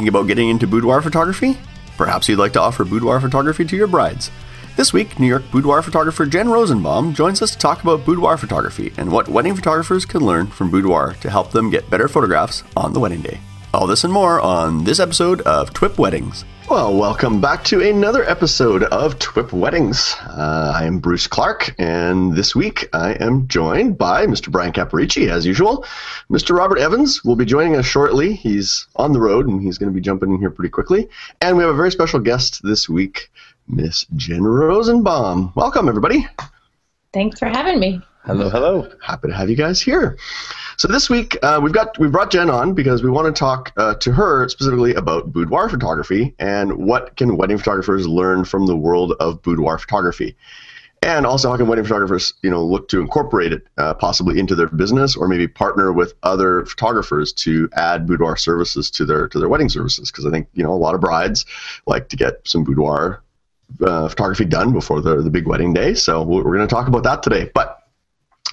Thinking about getting into boudoir photography? Perhaps you'd like to offer boudoir photography to your brides. This week, New York boudoir photographer Jen Rosenbaum joins us to talk about boudoir photography and what wedding photographers can learn from boudoir to help them get better photographs on the wedding day. All this and more on this episode of TWIP Weddings. Well, welcome back to another episode of TWIP Weddings. Uh, I am Bruce Clark, and this week I am joined by Mr. Brian Caparici, as usual. Mr. Robert Evans will be joining us shortly. He's on the road, and he's going to be jumping in here pretty quickly. And we have a very special guest this week, Miss Jen Rosenbaum. Welcome, everybody. Thanks for having me. Hello, hello. Happy to have you guys here. So this week uh, we've got we brought Jen on because we want to talk uh, to her specifically about boudoir photography and what can wedding photographers learn from the world of boudoir photography, and also how can wedding photographers you know look to incorporate it uh, possibly into their business or maybe partner with other photographers to add boudoir services to their to their wedding services? Because I think you know a lot of brides like to get some boudoir uh, photography done before the the big wedding day. So we're going to talk about that today, but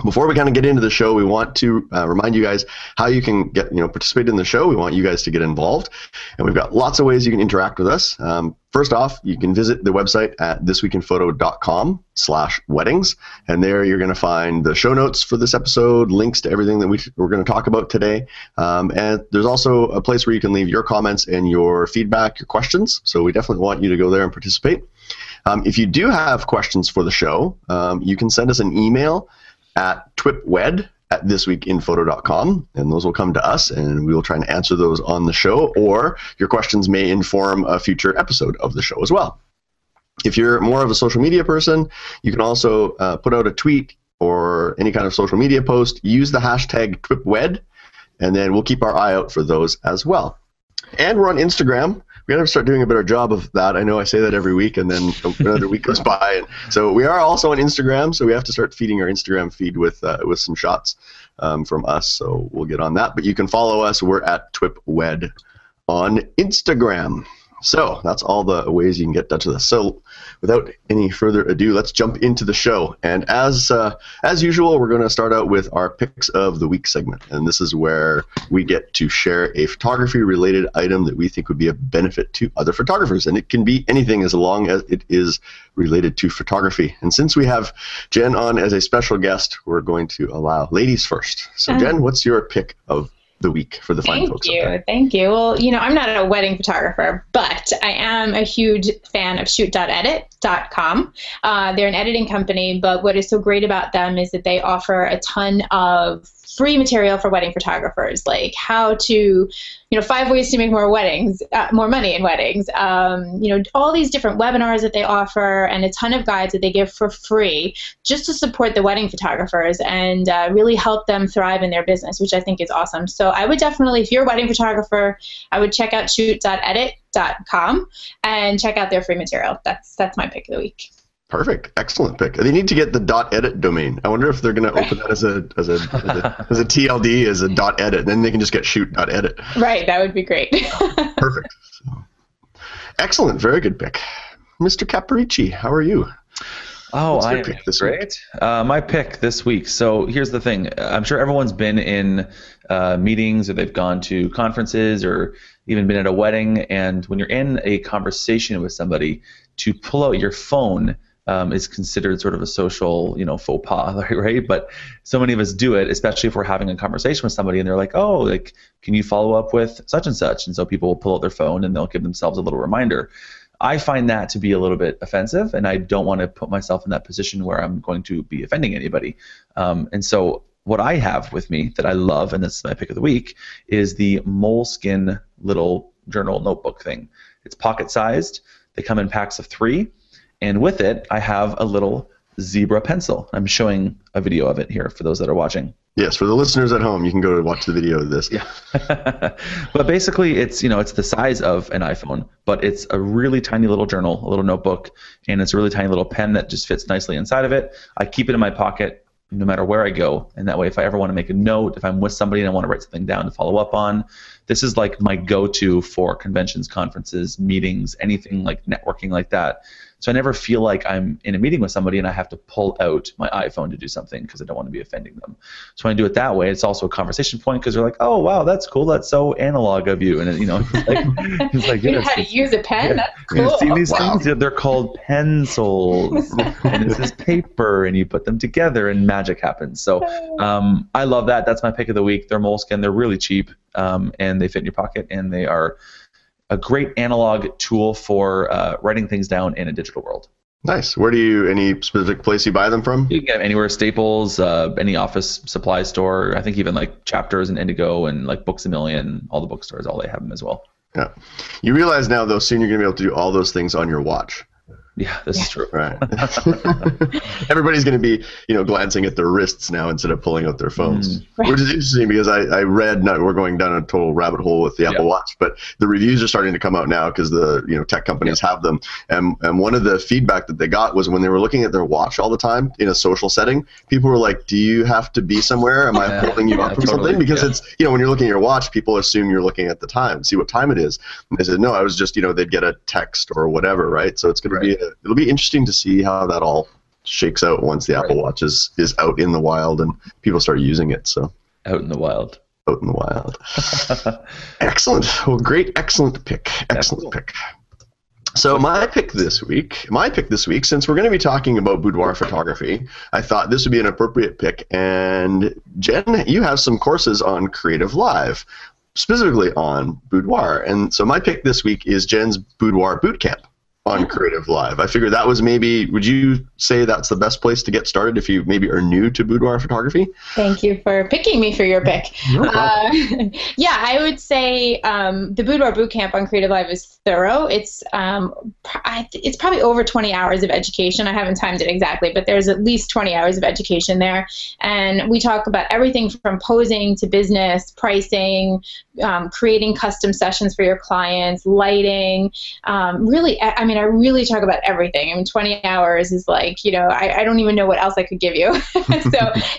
before we kind of get into the show, we want to uh, remind you guys how you can get, you know, participate in the show. We want you guys to get involved, and we've got lots of ways you can interact with us. Um, first off, you can visit the website at thisweekinphoto.com slash weddings, and there you're going to find the show notes for this episode, links to everything that we, we're going to talk about today, um, and there's also a place where you can leave your comments and your feedback, your questions. So we definitely want you to go there and participate. Um, if you do have questions for the show, um, you can send us an email at twipwed at thisweekinphoto.com, and those will come to us, and we will try and answer those on the show, or your questions may inform a future episode of the show as well. If you're more of a social media person, you can also uh, put out a tweet or any kind of social media post. Use the hashtag TWIPWED, and then we'll keep our eye out for those as well. And we're on Instagram we got to start doing a better job of that. I know I say that every week, and then another week goes by. And so we are also on Instagram, so we have to start feeding our Instagram feed with uh, with some shots um, from us. So we'll get on that. But you can follow us. We're at TwipWed on Instagram. So that's all the ways you can get in touch with us. So without any further ado, let's jump into the show. And as uh, as usual, we're going to start out with our picks of the week segment, and this is where we get to share a photography-related item that we think would be a benefit to other photographers, and it can be anything as long as it is related to photography. And since we have Jen on as a special guest, we're going to allow ladies first. So, uh-huh. Jen, what's your pick of the week for the fine thank folks. Thank you, thank you. Well, you know, I'm not a wedding photographer, but I am a huge fan of shoot.edit.com. Uh, they're an editing company, but what is so great about them is that they offer a ton of free material for wedding photographers, like how to, you know, five ways to make more weddings, uh, more money in weddings. Um, you know, all these different webinars that they offer, and a ton of guides that they give for free, just to support the wedding photographers and uh, really help them thrive in their business, which I think is awesome. So I would definitely, if you're a wedding photographer, I would check out shoot.edit.com and check out their free material. That's that's my pick of the week. Perfect, excellent pick. They need to get the dot .edit domain. I wonder if they're going to open that as a as a, as a as a TLD as a .edit. Then they can just get shoot.edit. Right, that would be great. Perfect. So, excellent, very good pick, Mr. Caparici. How are you? Oh, I am great. Uh, my pick this week. So here's the thing. I'm sure everyone's been in uh, meetings or they've gone to conferences or even been at a wedding. And when you're in a conversation with somebody, to pull out your phone um, is considered sort of a social, you know, faux pas, right? But so many of us do it, especially if we're having a conversation with somebody and they're like, "Oh, like, can you follow up with such and such?" And so people will pull out their phone and they'll give themselves a little reminder. I find that to be a little bit offensive, and I don't want to put myself in that position where I'm going to be offending anybody. Um, and so, what I have with me that I love, and this is my pick of the week, is the Moleskine little journal notebook thing. It's pocket sized. They come in packs of three and with it, I have a little zebra pencil. I'm showing a video of it here for those that are watching. Yes, for the listeners at home, you can go to watch the video of this. Yeah. but basically, it's you know it's the size of an iPhone, but it's a really tiny little journal, a little notebook, and it's a really tiny little pen that just fits nicely inside of it. I keep it in my pocket no matter where I go, and that way, if I ever want to make a note, if I'm with somebody and I want to write something down to follow up on, this is like my go-to for conventions, conferences, meetings, anything like networking like that. So I never feel like I'm in a meeting with somebody and I have to pull out my iPhone to do something because I don't want to be offending them. So when I do it that way, it's also a conversation point because they're like, "Oh, wow, that's cool. That's so analog of you." And you know, he's like, he's like, you know how to use a pen. Yeah. That's cool. You see these wow. things? They're called pencils, and this is paper, and you put them together, and magic happens. So um, I love that. That's my pick of the week. They're Moleskine. They're really cheap, um, and they fit in your pocket, and they are a great analog tool for uh, writing things down in a digital world. Nice. Where do you any specific place you buy them from? You can get them anywhere, Staples, uh, any office supply store. I think even like Chapters and Indigo and like Books a Million, all the bookstores, all they have them as well. Yeah. You realize now though soon you're gonna be able to do all those things on your watch. Yeah, this yeah. is true. Right. Everybody's going to be, you know, glancing at their wrists now instead of pulling out their phones, mm. right. which is interesting because I, I read. Not, we're going down a total rabbit hole with the Apple Watch, but the reviews are starting to come out now because the you know tech companies have them. And and one of the feedback that they got was when they were looking at their watch all the time in a social setting, people were like, "Do you have to be somewhere? Am I yeah. holding you up from totally. something?" Because it's you know when you're looking at your watch, people assume you're looking at the time, see what time it is. And they said, "No, I was just you know they'd get a text or whatever, right?" So it's going right. to be a, it'll be interesting to see how that all shakes out once the right. Apple Watch is, is out in the wild and people start using it. So out in the wild. Out in the wild. excellent. Well, great, excellent pick. Excellent yeah, pick. So my pick this week, my pick this week, since we're going to be talking about boudoir photography, I thought this would be an appropriate pick. And Jen, you have some courses on Creative Live, specifically on boudoir. And so my pick this week is Jen's Boudoir Bootcamp on Creative Live. I figured that was maybe. Would you say that's the best place to get started if you maybe are new to boudoir photography? Thank you for picking me for your pick. No uh, yeah, I would say um, the Boudoir Bootcamp on Creative Live is thorough. It's um, I, it's probably over 20 hours of education. I haven't timed it exactly, but there's at least 20 hours of education there, and we talk about everything from posing to business, pricing, um, creating custom sessions for your clients, lighting. Um, really, I mean, I really talk about everything. I mean, 20 hours is like, you know, I, I don't even know what else I could give you. so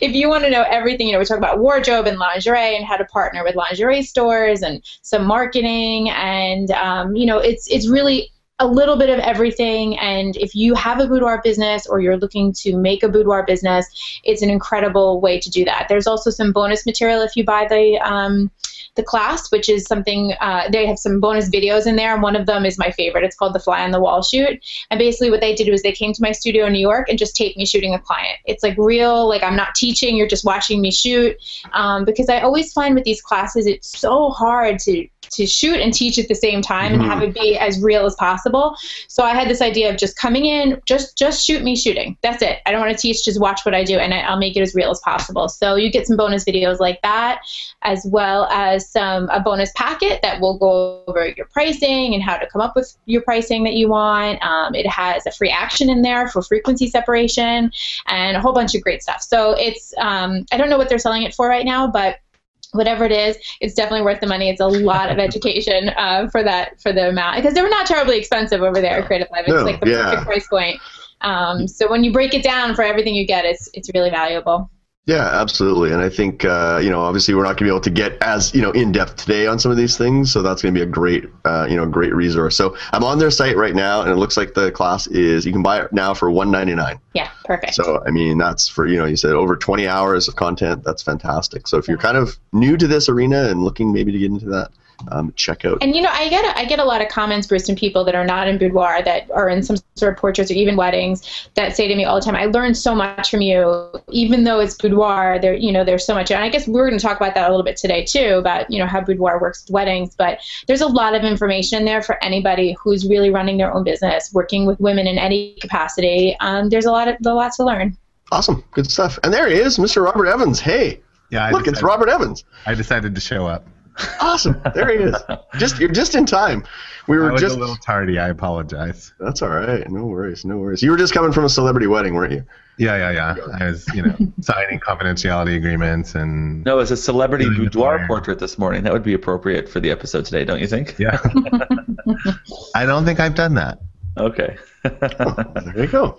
if you want to know everything, you know, we talk about wardrobe and lingerie and how to partner with lingerie stores and some marketing, and um, you know, it's it's really a little bit of everything. And if you have a boudoir business or you're looking to make a boudoir business, it's an incredible way to do that. There's also some bonus material if you buy the um, the class, which is something uh, they have some bonus videos in there. And one of them is my favorite. It's called the Fly on the Wall shoot. And basically, what they did was they came to my studio in New York and just taped me shooting a client. It's like real, like I'm not teaching, you're just watching me shoot. Um, because I always find with these classes, it's so hard to to shoot and teach at the same time mm-hmm. and have mm-hmm. it be as real as possible. So I had this idea of just coming in, just just shoot me shooting. That's it. I don't want to teach, just watch what I do, and I, will make it as real as possible. So you get some bonus videos like that, as well as some a bonus packet that will go over your pricing and how to come up with your pricing that you want. Um, it has a free action in there for frequency separation and a whole bunch of great stuff. So it's um, I don't know what they're selling it for right now, but whatever it is, it's definitely worth the money. It's a lot of education uh, for that for the amount because they're not terribly expensive over there at Creative Live. It's no, like the yeah. perfect price point. Um, so when you break it down for everything you get, it's it's really valuable. Yeah, absolutely. And I think, uh, you know, obviously we're not going to be able to get as, you know, in depth today on some of these things. So that's going to be a great, uh, you know, great resource. So I'm on their site right now and it looks like the class is, you can buy it now for 199 Yeah, perfect. So, I mean, that's for, you know, you said over 20 hours of content. That's fantastic. So if you're kind of new to this arena and looking maybe to get into that, um, check out. And you know, I get a, I get a lot of comments, Bruce, from people that are not in boudoir that are in some sort of portraits or even weddings that say to me all the time, "I learned so much from you, even though it's boudoir. There, you know, there's so much." And I guess we're going to talk about that a little bit today too, about you know how boudoir works with weddings. But there's a lot of information there for anybody who's really running their own business, working with women in any capacity. Um, there's a lot of a lot to learn. Awesome, good stuff. And there he is, Mr. Robert Evans. Hey, yeah, I look, decided, it's Robert Evans. I decided to show up. Awesome. There he is. Just you're just in time. We were just a little tardy. I apologize. That's all right. No worries. No worries. You were just coming from a celebrity wedding, weren't you? Yeah, yeah, yeah. I was, you know, signing confidentiality agreements and. No, it's a celebrity boudoir portrait this morning. That would be appropriate for the episode today, don't you think? Yeah. I don't think I've done that. Okay. oh, there you go.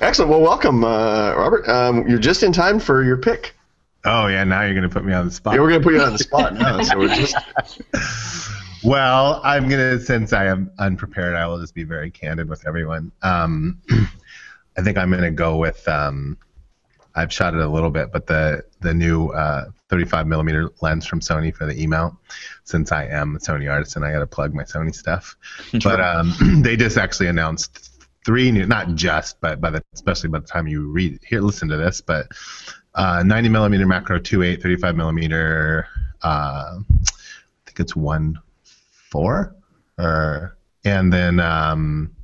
Excellent. Well, welcome, uh, Robert. Um, you're just in time for your pick. Oh yeah, now you're gonna put me on the spot. Yeah, we're gonna put you on the spot now. so we're just. well, I'm gonna since I am unprepared, I will just be very candid with everyone. Um, I think I'm gonna go with. Um, I've shot it a little bit, but the the new uh, 35 millimeter lens from Sony for the E mount. Since I am a Sony artist and I got to plug my Sony stuff, but um, they just actually announced three new, not just, but by the especially by the time you read here, listen to this, but uh, 90 millimeter macro 2.8, 35 millimeter. Uh, I think it's one four, or and then um,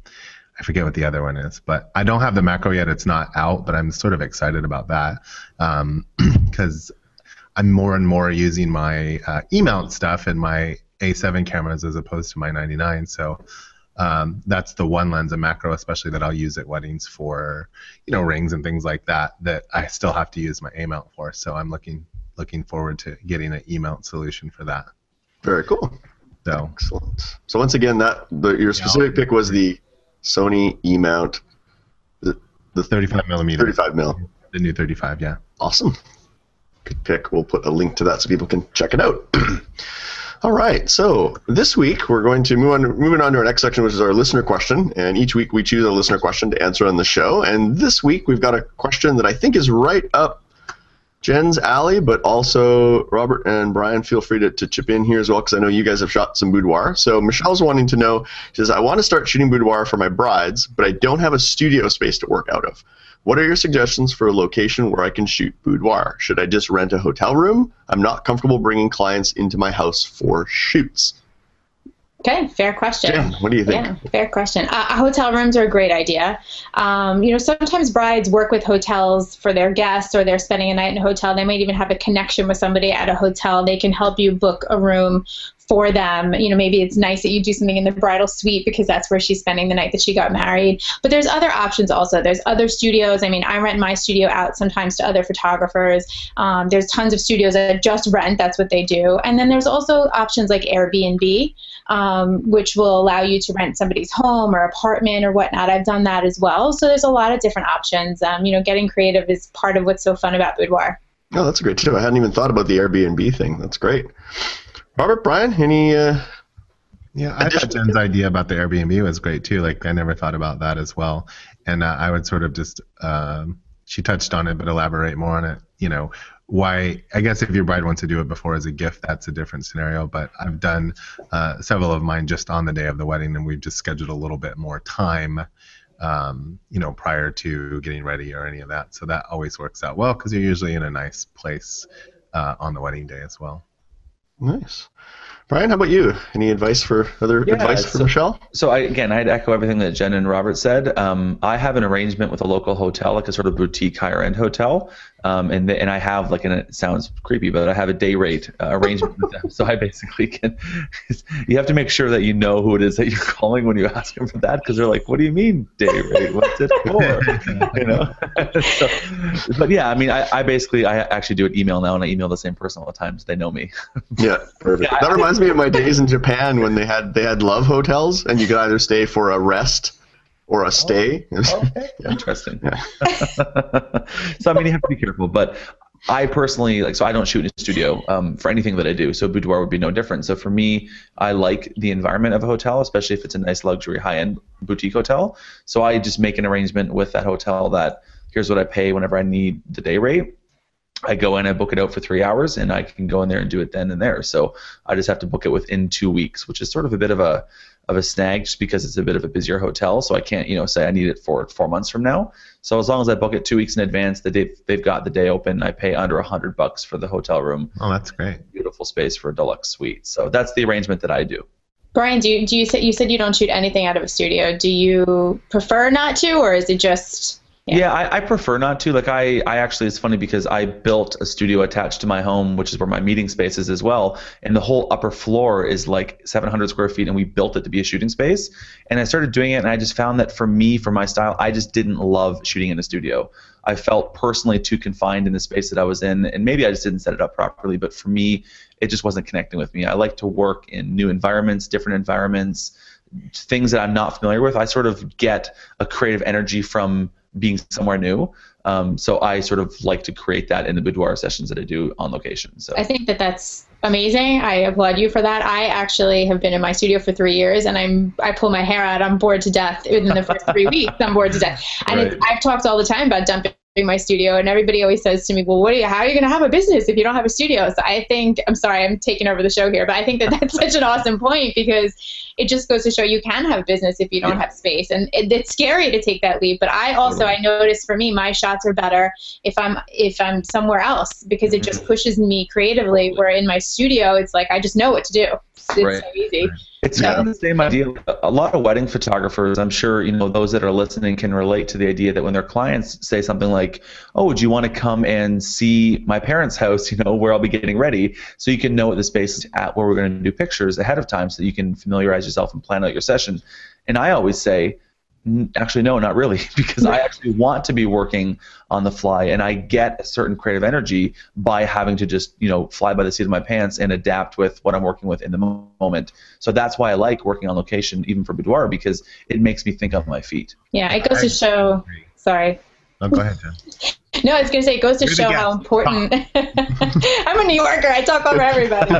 I forget what the other one is, but I don't have the macro yet. It's not out, but I'm sort of excited about that because um, I'm more and more using my uh, E-mount stuff in my A7 cameras as opposed to my 99. So um, that's the one lens of macro, especially that I'll use at weddings for, you know, rings and things like that. That I still have to use my A mount for. So I'm looking looking forward to getting an E mount solution for that. Very cool. So excellent. So once again, that the, your specific yeah, pick was the Sony E mount, the, the 35 millimeter. 35 mil. The new 35, yeah. Awesome. Good pick. We'll put a link to that so people can check it out. All right. So this week we're going to move on, moving on to our next section, which is our listener question. And each week we choose a listener question to answer on the show. And this week we've got a question that I think is right up Jen's alley, but also Robert and Brian, feel free to, to chip in here as well because I know you guys have shot some boudoir. So Michelle's wanting to know, she says, I want to start shooting boudoir for my brides, but I don't have a studio space to work out of. What are your suggestions for a location where I can shoot boudoir? Should I just rent a hotel room? I'm not comfortable bringing clients into my house for shoots. Okay, fair question. Jen, what do you think? Yeah, fair question. Uh, hotel rooms are a great idea. Um, you know, sometimes brides work with hotels for their guests, or they're spending a night in a hotel. They might even have a connection with somebody at a hotel. They can help you book a room for them. You know, maybe it's nice that you do something in the bridal suite because that's where she's spending the night that she got married. But there's other options also. There's other studios. I mean, I rent my studio out sometimes to other photographers. Um, there's tons of studios that just rent. That's what they do. And then there's also options like Airbnb, um, which will allow you to rent somebody's home or apartment or whatnot. I've done that as well. So there's a lot of different options. Um, you know, getting creative is part of what's so fun about boudoir. Oh, that's a great tip. I hadn't even thought about the Airbnb thing. That's great. Robert, Brian, any? Uh, yeah, I thought Jen's idea about the Airbnb was great too. Like I never thought about that as well, and uh, I would sort of just um, she touched on it, but elaborate more on it. You know, why? I guess if your bride wants to do it before as a gift, that's a different scenario. But I've done uh, several of mine just on the day of the wedding, and we've just scheduled a little bit more time. Um, you know, prior to getting ready or any of that. So that always works out well because you're usually in a nice place uh, on the wedding day as well. Nice. Brian, how about you? Any advice for other yeah, advice for so, Michelle? So I, again, I'd echo everything that Jen and Robert said. Um, I have an arrangement with a local hotel, like a sort of boutique higher end hotel, um, and the, and I have like, and it sounds creepy, but I have a day rate uh, arrangement with them. So I basically can. You have to make sure that you know who it is that you're calling when you ask them for that, because they're like, "What do you mean day rate? What's it for?" you know. so, but yeah, I mean, I, I basically I actually do an email now, and I email the same person all the time, so they know me. yeah, perfect. Yeah, that I, reminds me of my days in Japan when they had they had love hotels, and you could either stay for a rest or a stay. Oh, okay. yeah. Interesting. Yeah. so I mean, you have to be careful, but I personally like so I don't shoot in a studio um, for anything that I do. So boudoir would be no different. So for me, I like the environment of a hotel, especially if it's a nice luxury high-end boutique hotel. So I just make an arrangement with that hotel that here's what I pay whenever I need the day rate. I go in, I book it out for three hours, and I can go in there and do it then and there. So I just have to book it within two weeks, which is sort of a bit of a of a snag just because it's a bit of a busier hotel. So I can't, you know, say I need it for four months from now. So as long as I book it two weeks in advance, the day they've got the day open, I pay under a hundred bucks for the hotel room. Oh, that's great. Beautiful space for a deluxe suite. So that's the arrangement that I do. Brian, do you, do you say you said you don't shoot anything out of a studio? Do you prefer not to, or is it just yeah, I, I, prefer not to. Like I, I actually, it's funny because I built a studio attached to my home, which is where my meeting space is as well. And the whole upper floor is like 700 square feet, and we built it to be a shooting space. And I started doing it, and I just found that for me, for my style, I just didn't love shooting in a studio. I felt personally too confined in the space that I was in, and maybe I just didn't set it up properly. But for me, it just wasn't connecting with me. I like to work in new environments, different environments, things that I'm not familiar with. I sort of get a creative energy from being somewhere new. Um, so I sort of like to create that in the boudoir sessions that I do on location. So I think that that's amazing. I applaud you for that. I actually have been in my studio for three years, and I'm I pull my hair out. I'm bored to death within the first three weeks. I'm bored to death, and right. I've talked all the time about dumping my studio and everybody always says to me well what are you how are you going to have a business if you don't have a studio so i think i'm sorry i'm taking over the show here but i think that that's such an awesome point because it just goes to show you can have business if you don't yeah. have space and it, it's scary to take that leap but i also i notice for me my shots are better if i'm if i'm somewhere else because it just mm-hmm. pushes me creatively where in my studio it's like i just know what to do it's, right. so easy it's kind of the same idea. A lot of wedding photographers, I'm sure you know those that are listening can relate to the idea that when their clients say something like, "Oh, do you want to come and see my parents' house? You know, where I'll be getting ready, so you can know what the space is at where we're going to do pictures ahead of time, so that you can familiarize yourself and plan out your session." And I always say, Actually, no, not really, because I actually want to be working on the fly, and I get a certain creative energy by having to just, you know, fly by the seat of my pants and adapt with what I'm working with in the moment. So that's why I like working on location, even for boudoir, because it makes me think on my feet. Yeah, it goes to show. Sorry. Oh, go ahead, Jen. No, I was going to say it goes to show how important. I'm a New Yorker. I talk over everybody.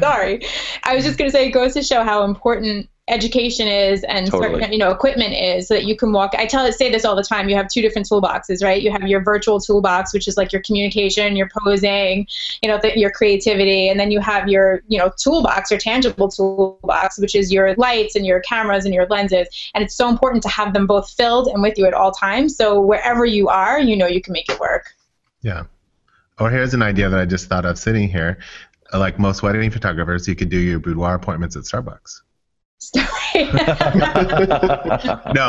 Sorry. I was just going to say it goes to show how important education is and totally. certain you know equipment is so that you can walk i tell say this all the time you have two different toolboxes right? You have your virtual toolbox which is like your communication your posing you know the, your creativity and then you have your you know toolbox or tangible toolbox which is your lights and your cameras and your lenses and it's so important to have them both filled and with you at all times so wherever you are you know you can make it work. Yeah. Or here's an idea that i just thought of sitting here. Like most wedding photographers you could do your boudoir appointments at starbucks story. no,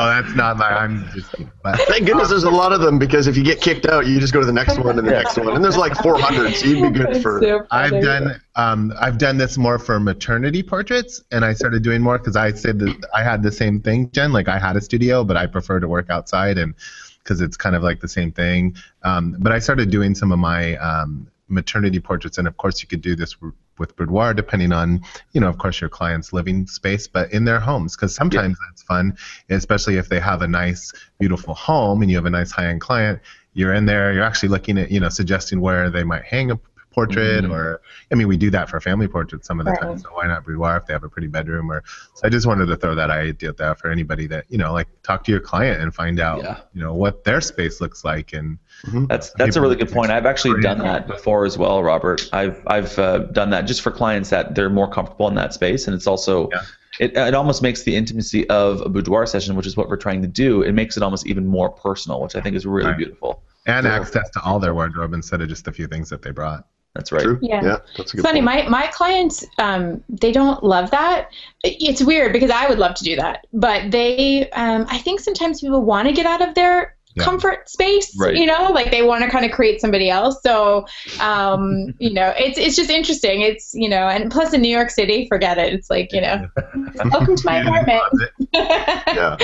that's not my. I'm just. But, Thank goodness um, there's a lot of them because if you get kicked out, you just go to the next one and the next one, and there's like 400, so you'd be good for. So I've done. Um, I've done this more for maternity portraits, and I started doing more because I said that I had the same thing, Jen. Like I had a studio, but I prefer to work outside and because it's kind of like the same thing. Um, but I started doing some of my um, maternity portraits, and of course you could do this with boudoir, depending on, you know, of course, your client's living space, but in their homes, because sometimes yeah. that's fun, especially if they have a nice, beautiful home and you have a nice high-end client. You're in there, you're actually looking at, you know, suggesting where they might hang a portrait mm-hmm. or I mean we do that for family portraits some of the right. time so why not boudoir if they have a pretty bedroom or so I just wanted to throw that idea out there for anybody that you know like talk to your client and find out yeah. you know what their space looks like and mm-hmm. that's that's a really good point I've actually done that before as well Robert I've I've uh, done that just for clients that they're more comfortable in that space and it's also yeah. It, it almost makes the intimacy of a boudoir session, which is what we're trying to do, it makes it almost even more personal, which I think is really right. beautiful. And so, access to all their wardrobe instead of just a few things that they brought. That's right. True. Yeah. yeah that's it's funny. Point. My my clients, um, they don't love that. It's weird because I would love to do that, but they, um, I think sometimes people want to get out of their yeah. comfort space right. you know like they want to kind of create somebody else. So um you know it's it's just interesting. It's you know and plus in new york city forget it. It's like you know welcome to my apartment. yeah.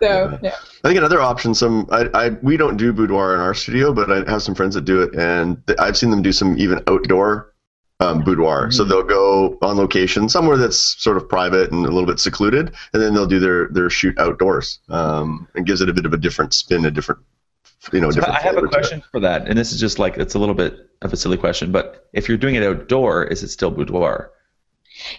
So yeah. i think another option some I, I we don't do boudoir in our studio but i have some friends that do it and i've seen them do some even outdoor um, boudoir. Mm-hmm. So they'll go on location somewhere that's sort of private and a little bit secluded, and then they'll do their their shoot outdoors. Um, and gives it a bit of a different spin, a different you know. So different I have a question for that, and this is just like it's a little bit of a silly question, but if you're doing it outdoor, is it still boudoir?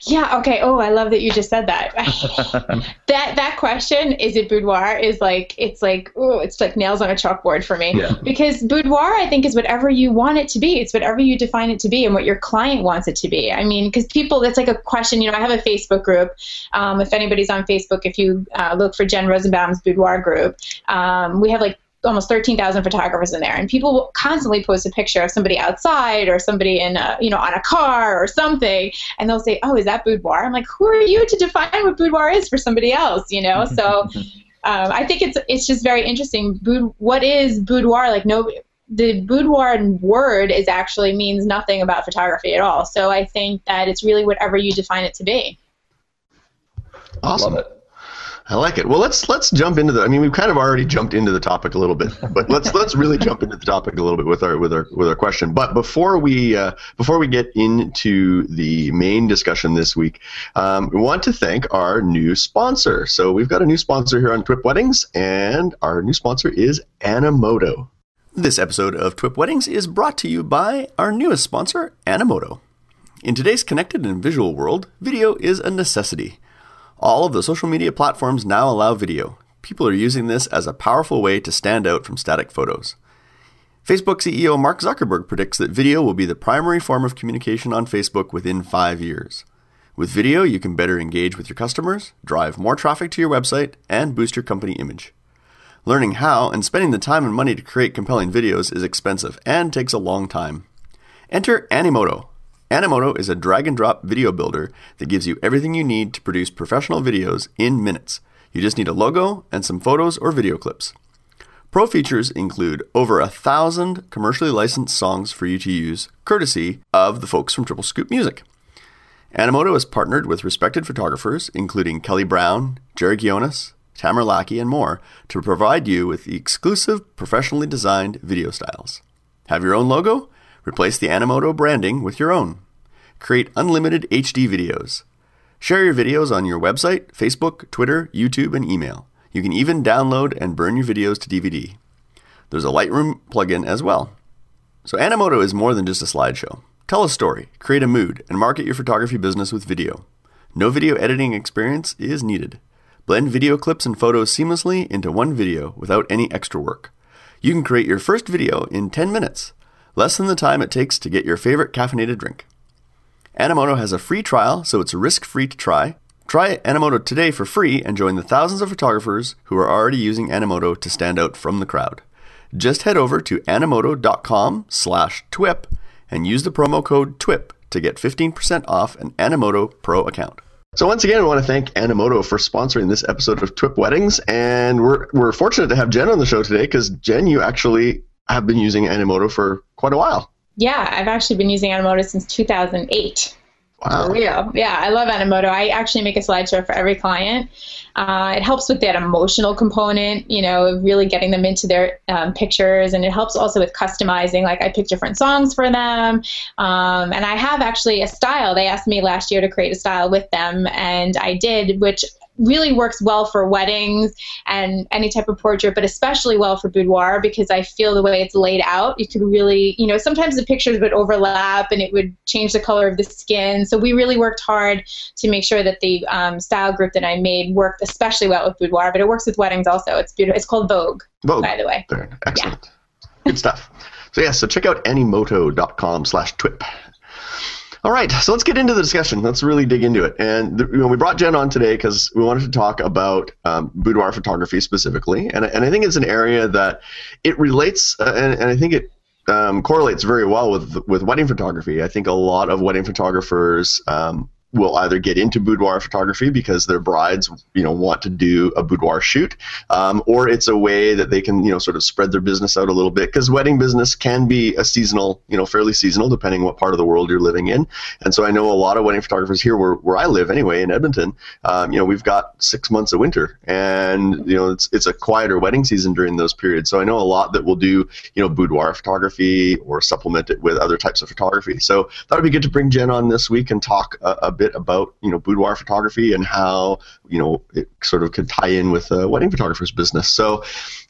Yeah. Okay. Oh, I love that you just said that. that that question is it boudoir is like it's like oh it's like nails on a chalkboard for me yeah. because boudoir I think is whatever you want it to be. It's whatever you define it to be and what your client wants it to be. I mean, because people that's like a question. You know, I have a Facebook group. Um, if anybody's on Facebook, if you uh, look for Jen Rosenbaum's boudoir group, um, we have like almost 13,000 photographers in there, and people will constantly post a picture of somebody outside or somebody in a, you know, on a car or something, and they'll say, "Oh, is that boudoir?" I'm like, "Who are you to define what boudoir is for somebody else?" You know, so um, I think it's it's just very interesting. what is boudoir? Like, no, the boudoir word is actually means nothing about photography at all. So I think that it's really whatever you define it to be. Awesome. I like it. Well, let's let's jump into the. I mean, we've kind of already jumped into the topic a little bit, but let's let's really jump into the topic a little bit with our with our with our question. But before we uh, before we get into the main discussion this week, um, we want to thank our new sponsor. So we've got a new sponsor here on TWIP Weddings, and our new sponsor is Animoto. This episode of TWIP Weddings is brought to you by our newest sponsor, Animoto. In today's connected and visual world, video is a necessity. All of the social media platforms now allow video. People are using this as a powerful way to stand out from static photos. Facebook CEO Mark Zuckerberg predicts that video will be the primary form of communication on Facebook within five years. With video, you can better engage with your customers, drive more traffic to your website, and boost your company image. Learning how and spending the time and money to create compelling videos is expensive and takes a long time. Enter Animoto, Animoto is a drag and drop video builder that gives you everything you need to produce professional videos in minutes. You just need a logo and some photos or video clips. Pro features include over a thousand commercially licensed songs for you to use, courtesy of the folks from Triple Scoop Music. Animoto has partnered with respected photographers, including Kelly Brown, Jerry Ghionis, Tamara Lackey, and more, to provide you with the exclusive, professionally designed video styles. Have your own logo? Replace the Animoto branding with your own. Create unlimited HD videos. Share your videos on your website, Facebook, Twitter, YouTube, and email. You can even download and burn your videos to DVD. There's a Lightroom plugin as well. So Animoto is more than just a slideshow. Tell a story, create a mood, and market your photography business with video. No video editing experience is needed. Blend video clips and photos seamlessly into one video without any extra work. You can create your first video in 10 minutes less than the time it takes to get your favorite caffeinated drink. Animoto has a free trial, so it's risk free to try. Try Animoto today for free and join the thousands of photographers who are already using Animoto to stand out from the crowd. Just head over to animoto.com slash TWIP and use the promo code TWIP to get 15% off an Animoto Pro account. So once again, I want to thank Animoto for sponsoring this episode of TWIP Weddings, and we're we're fortunate to have Jen on the show today because Jen, you actually have been using Animoto for quite a while. Yeah, I've actually been using Animoto since 2008. Wow. For real. Yeah, I love Animoto. I actually make a slideshow for every client. Uh, it helps with that emotional component, you know, really getting them into their um, pictures, and it helps also with customizing. Like I pick different songs for them, um, and I have actually a style. They asked me last year to create a style with them, and I did, which really works well for weddings and any type of portrait, but especially well for boudoir because I feel the way it's laid out, you could really, you know, sometimes the pictures would overlap and it would change the color of the skin. So we really worked hard to make sure that the um, style group that I made worked especially well with boudoir, but it works with weddings also. It's beautiful. It's called Vogue, Vogue. by the way. Excellent. Yeah. Good stuff. So yeah, so check out animoto.com slash twip all right, so let's get into the discussion. Let's really dig into it. And the, you know, we brought Jen on today because we wanted to talk about um, boudoir photography specifically, and and I think it's an area that it relates, uh, and, and I think it um, correlates very well with with wedding photography. I think a lot of wedding photographers um, will either get into boudoir photography because their brides, you know, want to do a boudoir shoot, um, or it's a way that they can, you know, sort of spread their business out a little bit because wedding business can be a seasonal, you know, fairly seasonal depending what part of the world you're living in. And so I know a lot of wedding photographers here where, where I live anyway in Edmonton, um, you know, we've got six months of winter and, you know, it's, it's a quieter wedding season during those periods. So I know a lot that will do, you know, boudoir photography or supplement it with other types of photography. So that would be good to bring Jen on this week and talk a, a bit bit about you know boudoir photography and how you know it sort of could tie in with a wedding photographer's business. So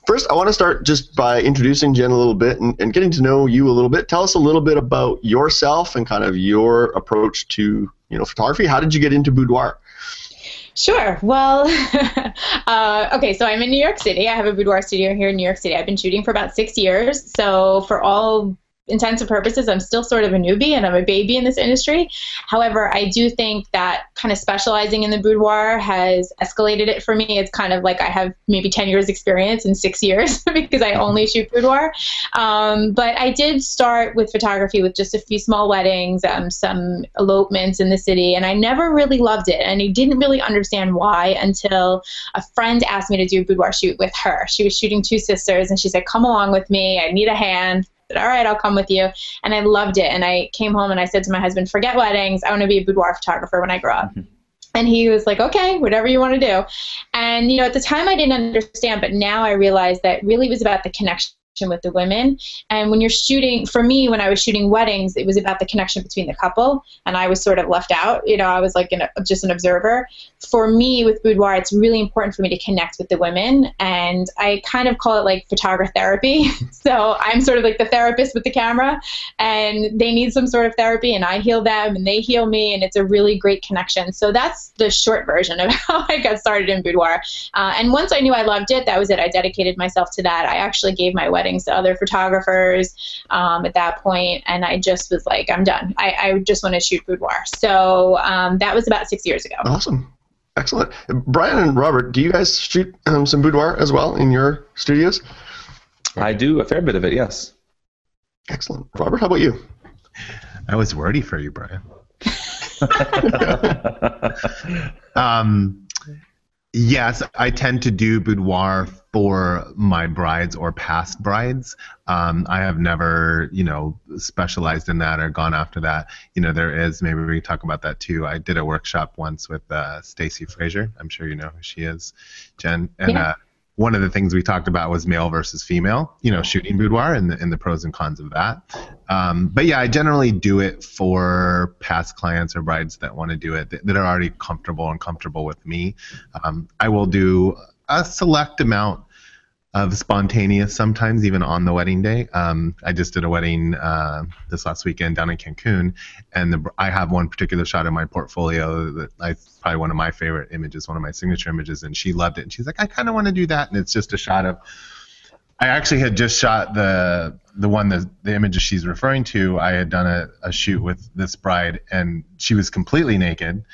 first, I want to start just by introducing Jen a little bit and, and getting to know you a little bit. Tell us a little bit about yourself and kind of your approach to you know photography. How did you get into boudoir? Sure. Well, uh, okay, so I'm in New York City. I have a boudoir studio here in New York City. I've been shooting for about six years. So, for all intents and purposes, I'm still sort of a newbie and I'm a baby in this industry. However, I do think that kind of specializing in the boudoir has escalated it for me. It's kind of like I have maybe 10 years experience in six years because I only shoot boudoir. Um, but I did start with photography with just a few small weddings, um, some elopements in the city, and I never really loved it. And I didn't really understand why until a friend asked me to do a boudoir shoot with her. She was shooting two sisters and she said, Come along with me. I need a hand said, all right, I'll come with you. And I loved it. And I came home and I said to my husband, forget weddings. I want to be a boudoir photographer when I grow up. Mm-hmm. And he was like, okay, whatever you want to do. And, you know, at the time I didn't understand, but now I realize that really was about the connection with the women. And when you're shooting, for me, when I was shooting weddings, it was about the connection between the couple, and I was sort of left out. You know, I was like an, just an observer. For me, with boudoir, it's really important for me to connect with the women, and I kind of call it like photographer therapy. so I'm sort of like the therapist with the camera, and they need some sort of therapy, and I heal them, and they heal me, and it's a really great connection. So that's the short version of how I got started in boudoir. Uh, and once I knew I loved it, that was it. I dedicated myself to that. I actually gave my wedding weddings to other photographers um, at that point, and I just was like, I'm done. I, I just want to shoot boudoir. So um, that was about six years ago. Awesome. Excellent. Brian and Robert, do you guys shoot um, some boudoir as well in your studios? I do a fair bit of it, yes. Excellent. Robert, how about you? I was wordy for you, Brian. um, Yes, I tend to do boudoir for my brides or past brides. Um, I have never, you know, specialized in that or gone after that. You know, there is maybe we can talk about that too. I did a workshop once with uh, Stacy Fraser. I'm sure you know who she is, Jen. And yeah. uh, one of the things we talked about was male versus female, you know, shooting boudoir and the, and the pros and cons of that. Um, but yeah, I generally do it for past clients or brides that want to do it that, that, are already comfortable and comfortable with me. Um, I will do a select amount of spontaneous sometimes even on the wedding day. Um, I just did a wedding uh, this last weekend down in Cancun, and the, I have one particular shot in my portfolio that I probably one of my favorite images, one of my signature images, and she loved it. And she's like, I kind of want to do that, and it's just a shot of. I actually had just shot the the one the the image she's referring to. I had done a, a shoot with this bride, and she was completely naked,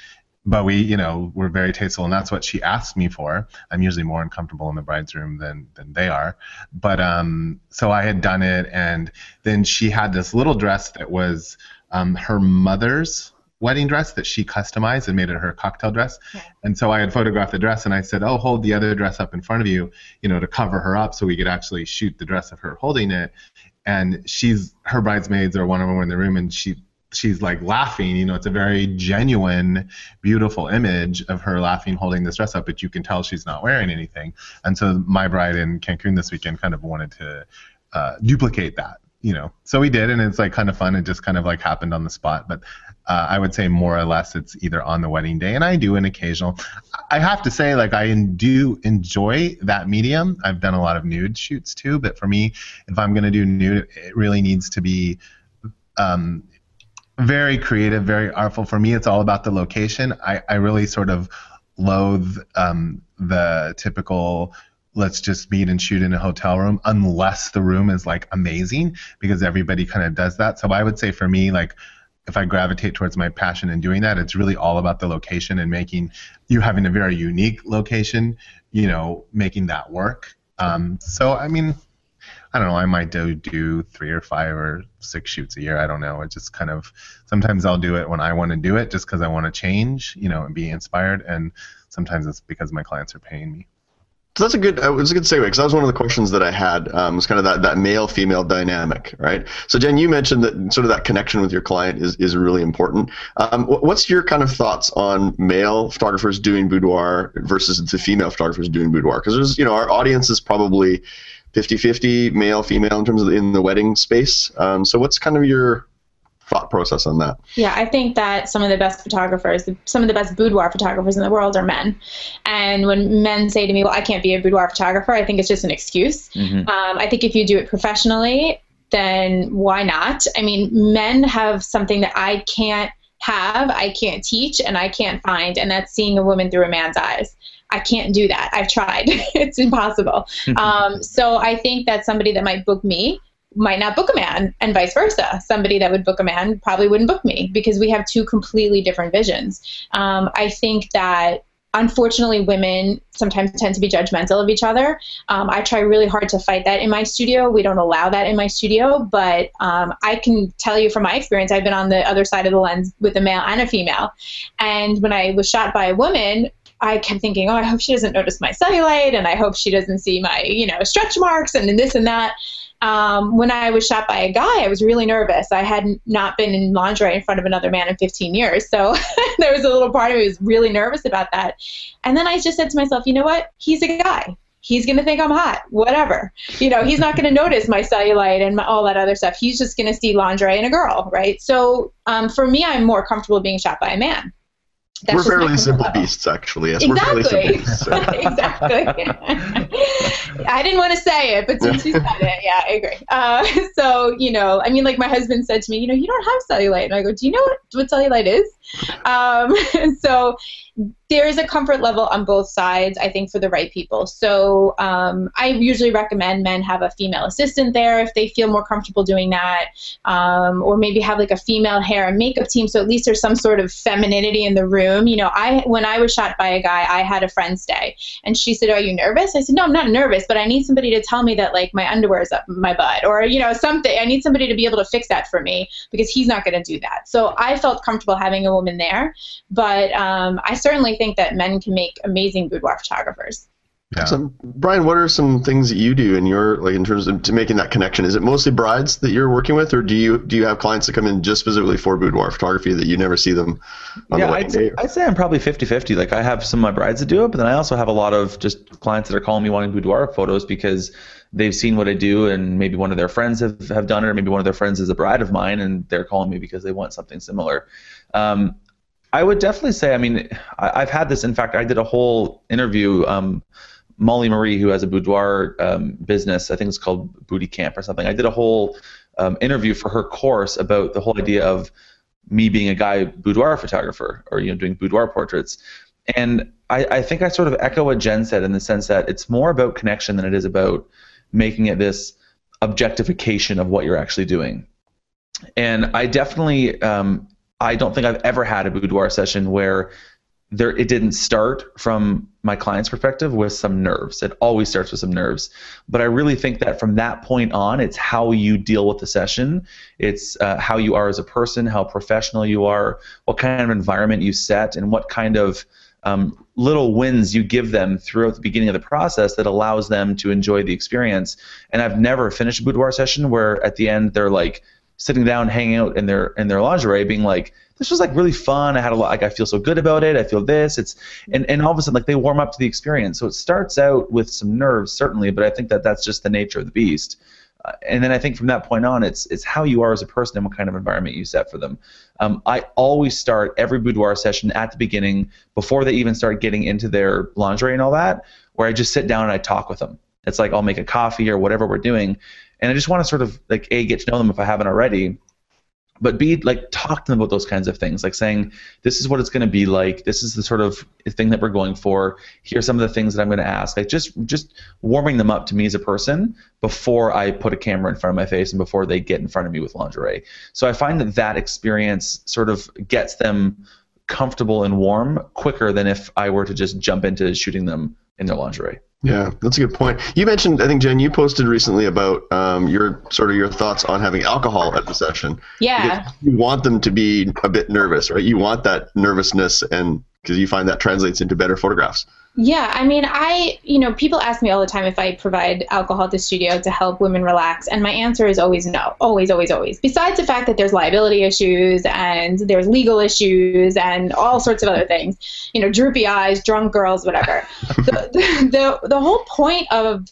but we, you know, were very tasteful, and that's what she asked me for. I'm usually more uncomfortable in the bride's room than than they are, but um, so I had done it, and then she had this little dress that was um, her mother's wedding dress that she customized and made it her cocktail dress. Yeah. And so I had photographed the dress, and I said, "Oh, hold the other dress up in front of you, you know, to cover her up, so we could actually shoot the dress of her holding it." And she's her bridesmaids or one of them were in the room, and she she's like laughing. You know, it's a very genuine, beautiful image of her laughing, holding this dress up, but you can tell she's not wearing anything. And so my bride in Cancun this weekend kind of wanted to uh, duplicate that. You know, so we did, and it's like kind of fun. It just kind of like happened on the spot, but uh, I would say more or less it's either on the wedding day, and I do an occasional. I have to say, like I do enjoy that medium. I've done a lot of nude shoots too, but for me, if I'm going to do nude, it really needs to be um, very creative, very artful. For me, it's all about the location. I, I really sort of loathe um, the typical let's just meet and shoot in a hotel room unless the room is like amazing because everybody kind of does that. So I would say for me, like if I gravitate towards my passion in doing that, it's really all about the location and making you having a very unique location, you know, making that work. Um, so I mean, I don't know. I might do do three or five or six shoots a year. I don't know. It just kind of sometimes I'll do it when I want to do it, just because I want to change, you know, and be inspired. And sometimes it's because my clients are paying me. So that's a good. Uh, it's a good segue because that was one of the questions that I had. Um, was kind of that, that male female dynamic, right? So Jen, you mentioned that sort of that connection with your client is is really important. Um, what's your kind of thoughts on male photographers doing boudoir versus the female photographers doing boudoir? Because there's you know our audience is probably 50-50 male female in terms of in the wedding space. Um, so what's kind of your thought process on that? Yeah i think that some of the best photographers some of the best boudoir photographers in the world are men. And when men say to me well i can't be a boudoir photographer i think it's just an excuse. Mm-hmm. um, i think if you do it professionally then why not? I mean men have something that i can't have i can't teach and i can't find and that's seeing a woman through a man's eyes I can't do that. I've tried. it's impossible. um, so I think that somebody that might book me might not book a man and vice versa. Somebody that would book a man probably wouldn't book me because we have two completely different visions. Um, I think that unfortunately women sometimes tend to be judgmental of each other um, i try really hard to fight that in my studio we don't allow that in my studio but um, i can tell you from my experience i've been on the other side of the lens with a male and a female and when i was shot by a woman I kept thinking, oh, I hope she doesn't notice my cellulite, and I hope she doesn't see my, you know, stretch marks and this and that. um, when I was shot by a guy, I was really nervous. I had not been in lingerie in front of another man in 15 years. So there was a little part of me was really nervous about that. And then I just said to myself, you know what? He's a guy. He's going to think I'm hot, whatever. You know, he's not going to notice my cellulite and my, all that other stuff. He's just going to see lingerie in a girl, right? So um, for me, I'm more comfortable being shot by a man. That's we're fairly simple level. beasts, actually. Yes, exactly. Beasts, so. exactly. I didn't want to say it, but since you said it, yeah, I agree. Uh, so, you know, I mean, like my husband said to me, you know, you don't have cellulite. And I go, do you know what, what cellulite is? Um, so there is a comfort level on both sides, I think, for the right people. So um, I usually recommend men have a female assistant there if they feel more comfortable doing that, um, or maybe have like a female hair and makeup team. So at least there's some sort of femininity in the room. You know, I when I was shot by a guy, I had a friend stay, and she said, "Are you nervous?" I said, "No, I'm not nervous, but I need somebody to tell me that like my underwear is up my butt, or you know something. I need somebody to be able to fix that for me because he's not going to do that." So I felt comfortable having a woman there, but um, I certainly think that men can make amazing boudoir photographers. Yeah. So, Brian, what are some things that you do in your like in terms of to making that connection? Is it mostly brides that you're working with, or do you do you have clients that come in just specifically for boudoir photography that you never see them on yeah, the wedding I'd, day? I'd say I'm probably 50-50. Like I have some of my brides that do it, but then I also have a lot of just clients that are calling me wanting boudoir photos because they've seen what I do, and maybe one of their friends have, have done it, or maybe one of their friends is a bride of mine, and they're calling me because they want something similar. Um, I would definitely say. I mean, I, have had this. In fact, I did a whole interview. Um, Molly Marie, who has a boudoir um, business, I think it's called Booty Camp or something. I did a whole um, interview for her course about the whole idea of me being a guy boudoir photographer or you know doing boudoir portraits. And I, I think I sort of echo what Jen said in the sense that it's more about connection than it is about making it this objectification of what you're actually doing. And I definitely um, I don't think I've ever had a boudoir session where there it didn't start from my client's perspective with some nerves. It always starts with some nerves. But I really think that from that point on, it's how you deal with the session. It's uh, how you are as a person, how professional you are, what kind of environment you set, and what kind of um, little wins you give them throughout the beginning of the process that allows them to enjoy the experience. And I've never finished a boudoir session where at the end they're like, sitting down, hanging out in their in their lingerie, being like, "This was like really fun. I had a lot. Like I feel so good about it. I feel this. It's and and all of a sudden like they warm up to the experience. So it starts out with some nerves certainly, but I think that that's just the nature of the beast. Uh, and then I think from that point on, it's it's how you are as a person and what kind of environment you set for them. Um, I always start every boudoir session at the beginning before they even start getting into their lingerie and all that, where I just sit down and I talk with them. It's like I'll make a coffee or whatever we're doing, and I just want to sort of like a get to know them if I haven't already, but b like talk to them about those kinds of things, like saying this is what it's going to be like, this is the sort of thing that we're going for. Here's some of the things that I'm going to ask. Like just just warming them up to me as a person before I put a camera in front of my face and before they get in front of me with lingerie. So I find that that experience sort of gets them comfortable and warm quicker than if I were to just jump into shooting them in their lingerie. Yeah, that's a good point. You mentioned, I think Jen, you posted recently about um, your sort of your thoughts on having alcohol at the session. Yeah. Because you want them to be a bit nervous, right? You want that nervousness, and because you find that translates into better photographs. Yeah, I mean, I, you know, people ask me all the time if I provide alcohol at the studio to help women relax, and my answer is always no. Always, always, always. Besides the fact that there's liability issues and there's legal issues and all sorts of other things, you know, droopy eyes, drunk girls, whatever. the, the, the, the whole point of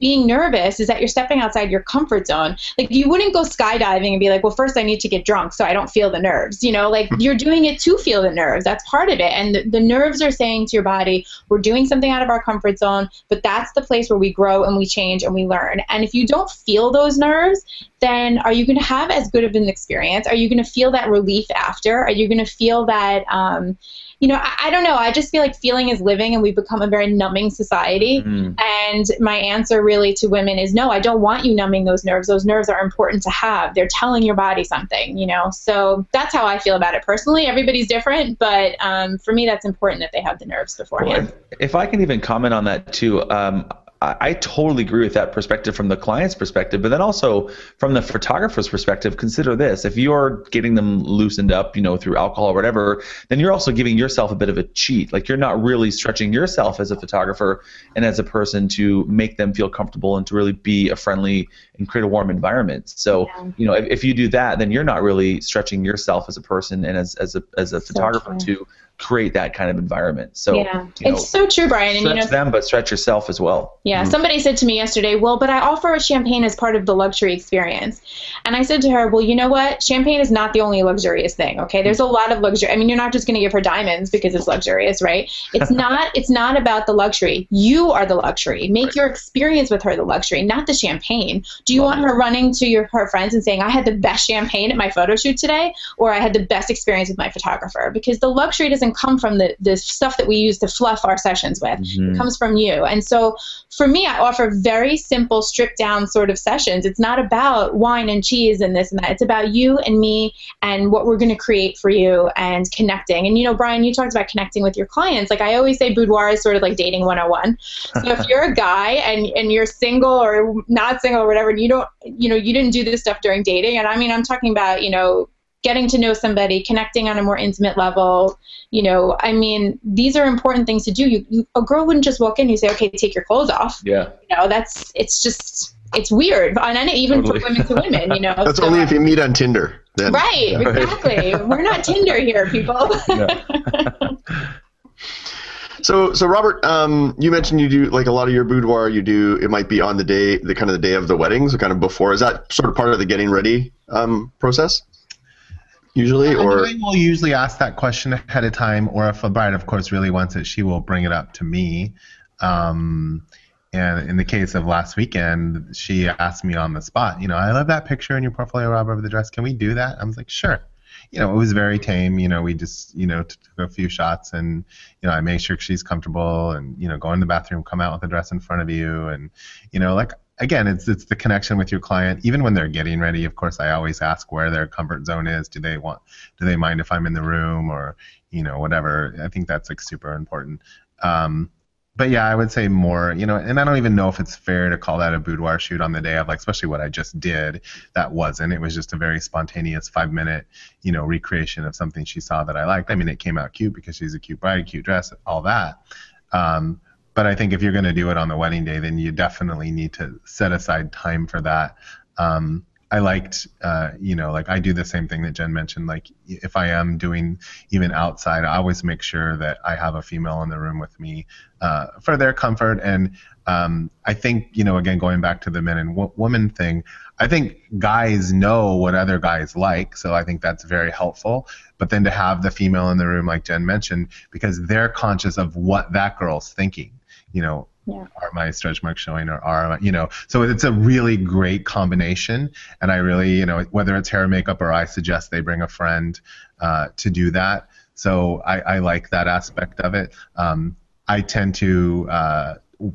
being nervous is that you're stepping outside your comfort zone. Like you wouldn't go skydiving and be like, well, first I need to get drunk so I don't feel the nerves. You know, like you're doing it to feel the nerves. That's part of it. And the, the nerves are saying to your body, we're doing something out of our comfort zone, but that's the place where we grow and we change and we learn. And if you don't feel those nerves, then are you going to have as good of an experience? Are you going to feel that relief after? Are you going to feel that? Um, you know, I, I, don't know. I just feel like feeling is living, and we've become a very numbing society. Mm. And my answer really to women is no, I don't want you numbing those nerves. Those nerves are important to have. They're telling your body something, you know. So that's how I feel about it personally. Everybody's different, but um, for me, that's important that they have the nerves beforehand. Well, if, if, I can even comment on that too. Um, I, I, totally agree with that perspective from the client's perspective, but then also from the photographer's perspective, consider this: if you're getting them loosened up, you know, through alcohol or whatever, then you're also giving yourself a bit of a cheat. Like you're not really stretching yourself as a photographer and as a person to make them feel comfortable and to really be a friendly and create a warm environment. So, yeah. you know, if, if, you do that, then you're not really stretching yourself as a person and as as a as a so photographer true. to create that kind of environment. So yeah, you know, it's so true, Brian. And stretch you know, them, but stretch yourself as well. Yeah, mm-hmm. somebody said to me yesterday, "Well, but I offer a champagne as part of the luxury experience," and I said to her, "Well, you know what? Champagne is not the only luxurious thing. Okay, there's a lot of luxury. I mean, you're not just going to give her diamonds because it's luxurious, right? It's not. It's not about the luxury. You are the luxury. Make right. your experience with her the luxury, not the champagne. Do you Love want her running to your her friends and saying, "I had the best champagne at my photo shoot today," or "I had the best experience with my photographer"? Because the luxury doesn't come from the the stuff that we use to fluff our sessions with. Mm-hmm. It comes from you. And so for me, I offer very simple, stripped down sort of sessions. It's not about wine and cheese and this and that. It's about you and me and what we're going to create for you and connecting. And you know, Brian, you talked about connecting with your clients. Like I always say, boudoir is sort of like dating 101. So if you're a guy and, and you're single or not single or whatever, and you don't, you know, you didn't do this stuff during dating. And I mean, I'm talking about, you know, getting to know somebody, connecting on a more intimate level. You know, I mean, these are important things to do. You, you a girl wouldn't just walk in and you say, okay, take your clothes off. Yeah. You know, that's it's just it's weird, and even totally. for women to women. You know, that's so, only if you meet on Tinder. Then. Right. Exactly. We're not Tinder here, people. So, so Robert, um, you mentioned you do like a lot of your boudoir. You do it might be on the day, the kind of the day of the wedding, so kind of before. Is that sort of part of the getting ready um, process? Usually, or I will usually ask that question ahead of time, or if a bride, of course, really wants it, she will bring it up to me. Um, and in the case of last weekend, she asked me on the spot, you know, I love that picture in your portfolio, Rob, over the dress. Can we do that? I was like, sure. You know, it was very tame. You know, we just, you know, took a few shots and, you know, I made sure she's comfortable and, you know, go in the bathroom, come out with the dress in front of you. And, you know, like again, it's it's the connection with your client. Even when they're getting ready, of course, I always ask where their comfort zone is. Do they want? Do they mind if I'm in the room or you know whatever? I think that's like super important. Um, but yeah, I would say more, you know, and I don't even know if it's fair to call that a boudoir shoot on the day of like, especially what I just did. That wasn't. It was just a very spontaneous five minute, you know, recreation of something she saw that I liked. I mean, it came out cute because she's a cute bride, cute dress, all that. Um, but I think if you're going to do it on the wedding day, then you definitely need to set aside time for that. Um, I liked, uh, you know, like I do the same thing that Jen mentioned. Like if I am doing even outside, I always make sure that I have a female in the room with me uh, for their comfort. And um, I think, you know, again, going back to the men and w- women thing, I think guys know what other guys like, so I think that's very helpful. But then to have the female in the room, like Jen mentioned, because they're conscious of what that girl's thinking you know, yeah. are my stretch marks showing or are my, you know so it's a really great combination and i really you know whether it's hair makeup or i suggest they bring a friend uh, to do that so I, I like that aspect of it um, i tend to uh,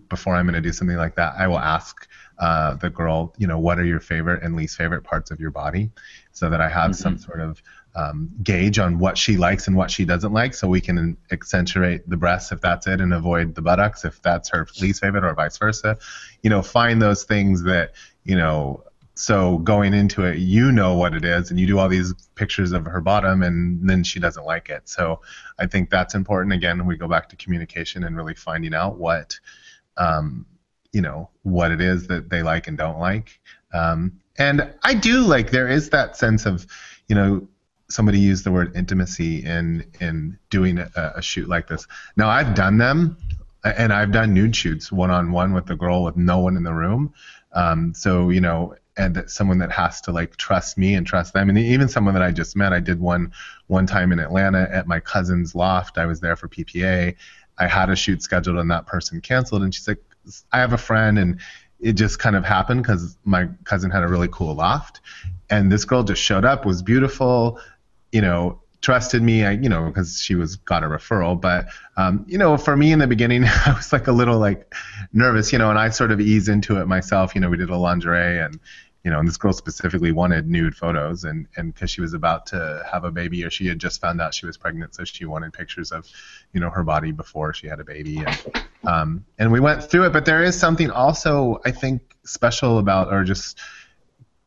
before i'm going to do something like that i will ask uh, the girl you know what are your favorite and least favorite parts of your body so that i have mm-hmm. some sort of um, gauge on what she likes and what she doesn't like, so we can accentuate the breasts if that's it, and avoid the buttocks if that's her least favorite, or vice versa. You know, find those things that you know. So going into it, you know what it is, and you do all these pictures of her bottom, and then she doesn't like it. So I think that's important. Again, we go back to communication and really finding out what, um, you know, what it is that they like and don't like. Um, and I do like there is that sense of, you know, somebody used the word intimacy in in doing a, a shoot like this. Now I've done them, and I've done nude shoots one on one with the girl with no one in the room. Um, so you know, and someone that has to like trust me and trust them, and even someone that I just met. I did one one time in Atlanta at my cousin's loft. I was there for PPA. I had a shoot scheduled, and that person canceled. And she's like, "I have a friend, and it just kind of happened because my cousin had a really cool loft, and this girl just showed up, was beautiful, you know, trusted me, I, you know, because she was got a referral. But um, you know, for me in the beginning, I was like a little like nervous, you know, and I sort of ease into it myself. You know, we did a lingerie and you know, and this girl specifically wanted nude photos, and and because she was about to have a baby, or she had just found out she was pregnant, so she wanted pictures of, you know, her body before she had a baby, and um, and we went through it. But there is something also I think special about, or just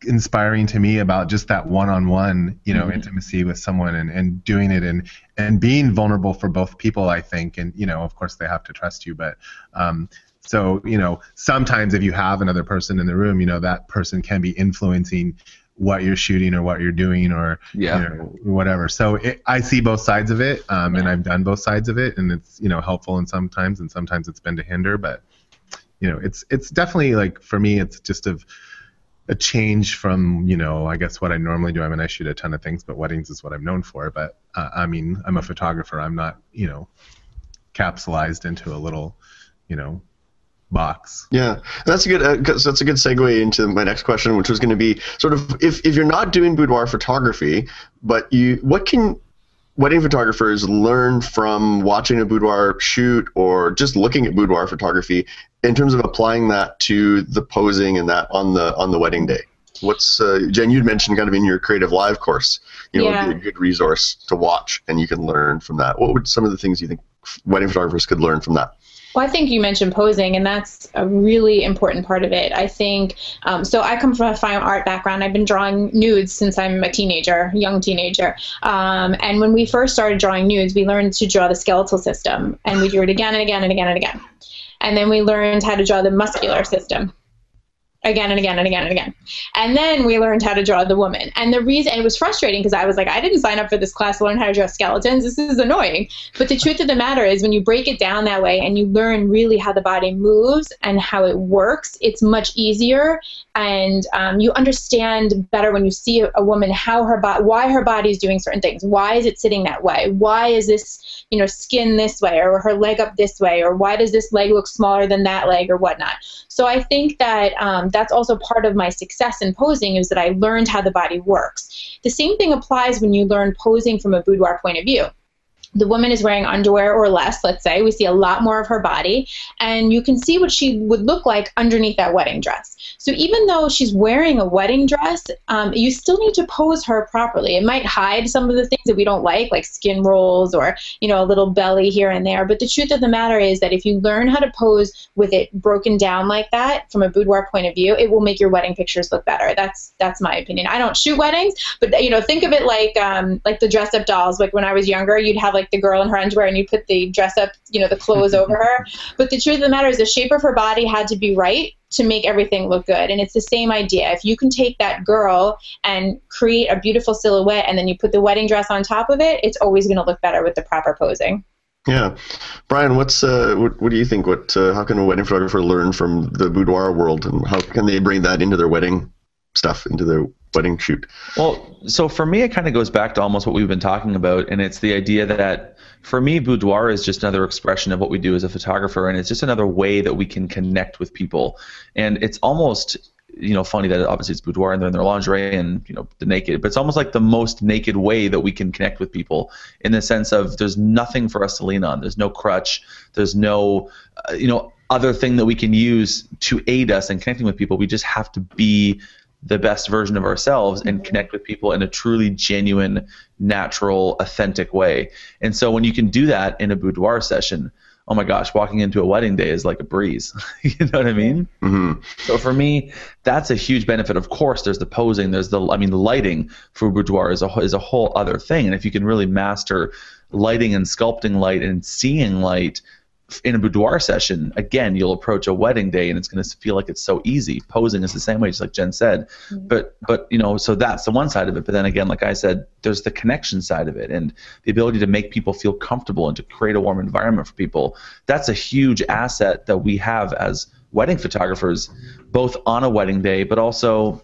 inspiring to me about just that one-on-one you know mm-hmm. intimacy with someone and, and doing it and and being vulnerable for both people i think and you know of course they have to trust you but um, so, you know, sometimes if you have another person in the room, you know, that person can be influencing what you're shooting or what you're doing or yeah. you know, whatever. So it, I see both sides of it, um, yeah. and I've done both sides of it, and it's you know helpful and sometimes, and sometimes it's been to hinder. But you know, it's it's definitely like for me, it's just a a change from you know I guess what I normally do. I mean, I shoot a ton of things, but weddings is what I'm known for. But uh, I mean, I'm a photographer. I'm not you know capsulized into a little you know box. Yeah, that's a good uh, that's a good segue into my next question, which was going to be sort of if, if you're not doing boudoir photography, but you what can wedding photographers learn from watching a boudoir shoot or just looking at boudoir photography in terms of applying that to the posing and that on the on the wedding day? What's uh, Jen? You'd mentioned kind of in your CreativeLive course, you know, yeah. would be a good resource to watch, and you can learn from that. What would some of the things you think wedding photographers could learn from that? Well, I think you mentioned posing, and that's a really important part of it. I think um, so. I come from a fine art background. I've been drawing nudes since I'm a teenager, young teenager. Um, and when we first started drawing nudes, we learned to draw the skeletal system, and we drew it again and again and again and again. And then we learned how to draw the muscular system again and again and again and again. And then we learned how to draw the woman. And the reason it was frustrating because I was like, I didn't sign up for this class to learn how to draw skeletons. This is annoying. But the truth of the matter is, when you break it down that way and you learn really how the body moves and how it works, it's much easier. And um, you understand better when you see a, woman how her body, why her body is doing certain things. Why is it sitting that way? Why is this, you know, skin this way or her leg up this way? Or why does this leg look smaller than that leg or whatnot? So I think that um, that's also part of my success in posing is that I learned how the body works. The same thing applies when you learn posing from a boudoir point of view the woman is wearing underwear or less, let's say, we see a lot more of her body, and you can see what she would look like underneath that wedding dress. So even though she's wearing a wedding dress, um, you still need to pose her properly. It might hide some of the things that we don't like, like skin rolls or you know a little belly here and there. But the truth of the matter is that if you learn how to pose with it broken down like that from a boudoir point of view, it will make your wedding pictures look better. That's that's my opinion. I don't shoot weddings, but you know think of it like um, like the dress up dolls. Like when I was younger, you'd have like the girl in her underwear and you put the dress up, you know, the clothes over her. But the truth of the matter is the shape of her body had to be right to make everything look good. And it's the same idea. If you can take that girl and create a beautiful silhouette and then you put the wedding dress on top of it, it's always going to look better with the proper posing. Yeah, Brian, what's uh, what, what do you think? What uh, how can a wedding photographer learn from the boudoir world, and how can they bring that into their wedding stuff, into their wedding shoot? Well, so for me, it kind of goes back to almost what we've been talking about, and it's the idea that for me, boudoir is just another expression of what we do as a photographer, and it's just another way that we can connect with people. And it's almost you know funny that obviously it's boudoir and they're in their lingerie and you know the naked but it's almost like the most naked way that we can connect with people in the sense of there's nothing for us to lean on there's no crutch there's no uh, you know other thing that we can use to aid us in connecting with people we just have to be the best version of ourselves and connect with people in a truly genuine, natural, authentic way. And so when you can do that in a boudoir session, oh my gosh, walking into a wedding day is like a breeze. you know what I mean? Mm-hmm. So for me, that's a huge benefit. Of course, there's the posing, there's the, I mean, the lighting for boudoir is a is a whole other thing. And if you can really master lighting and sculpting light and seeing light in a boudoir session, again, you'll approach a wedding day and it's going to feel like it's so easy. Posing is the same way, just like Jen said. Mm-hmm. But but you know, so that's the one side of it. But then again, like I said, there's the connection side of it and the ability to make people feel comfortable and to create a warm environment for people. That's a huge asset that we have as wedding photographers, both on a wedding day, but also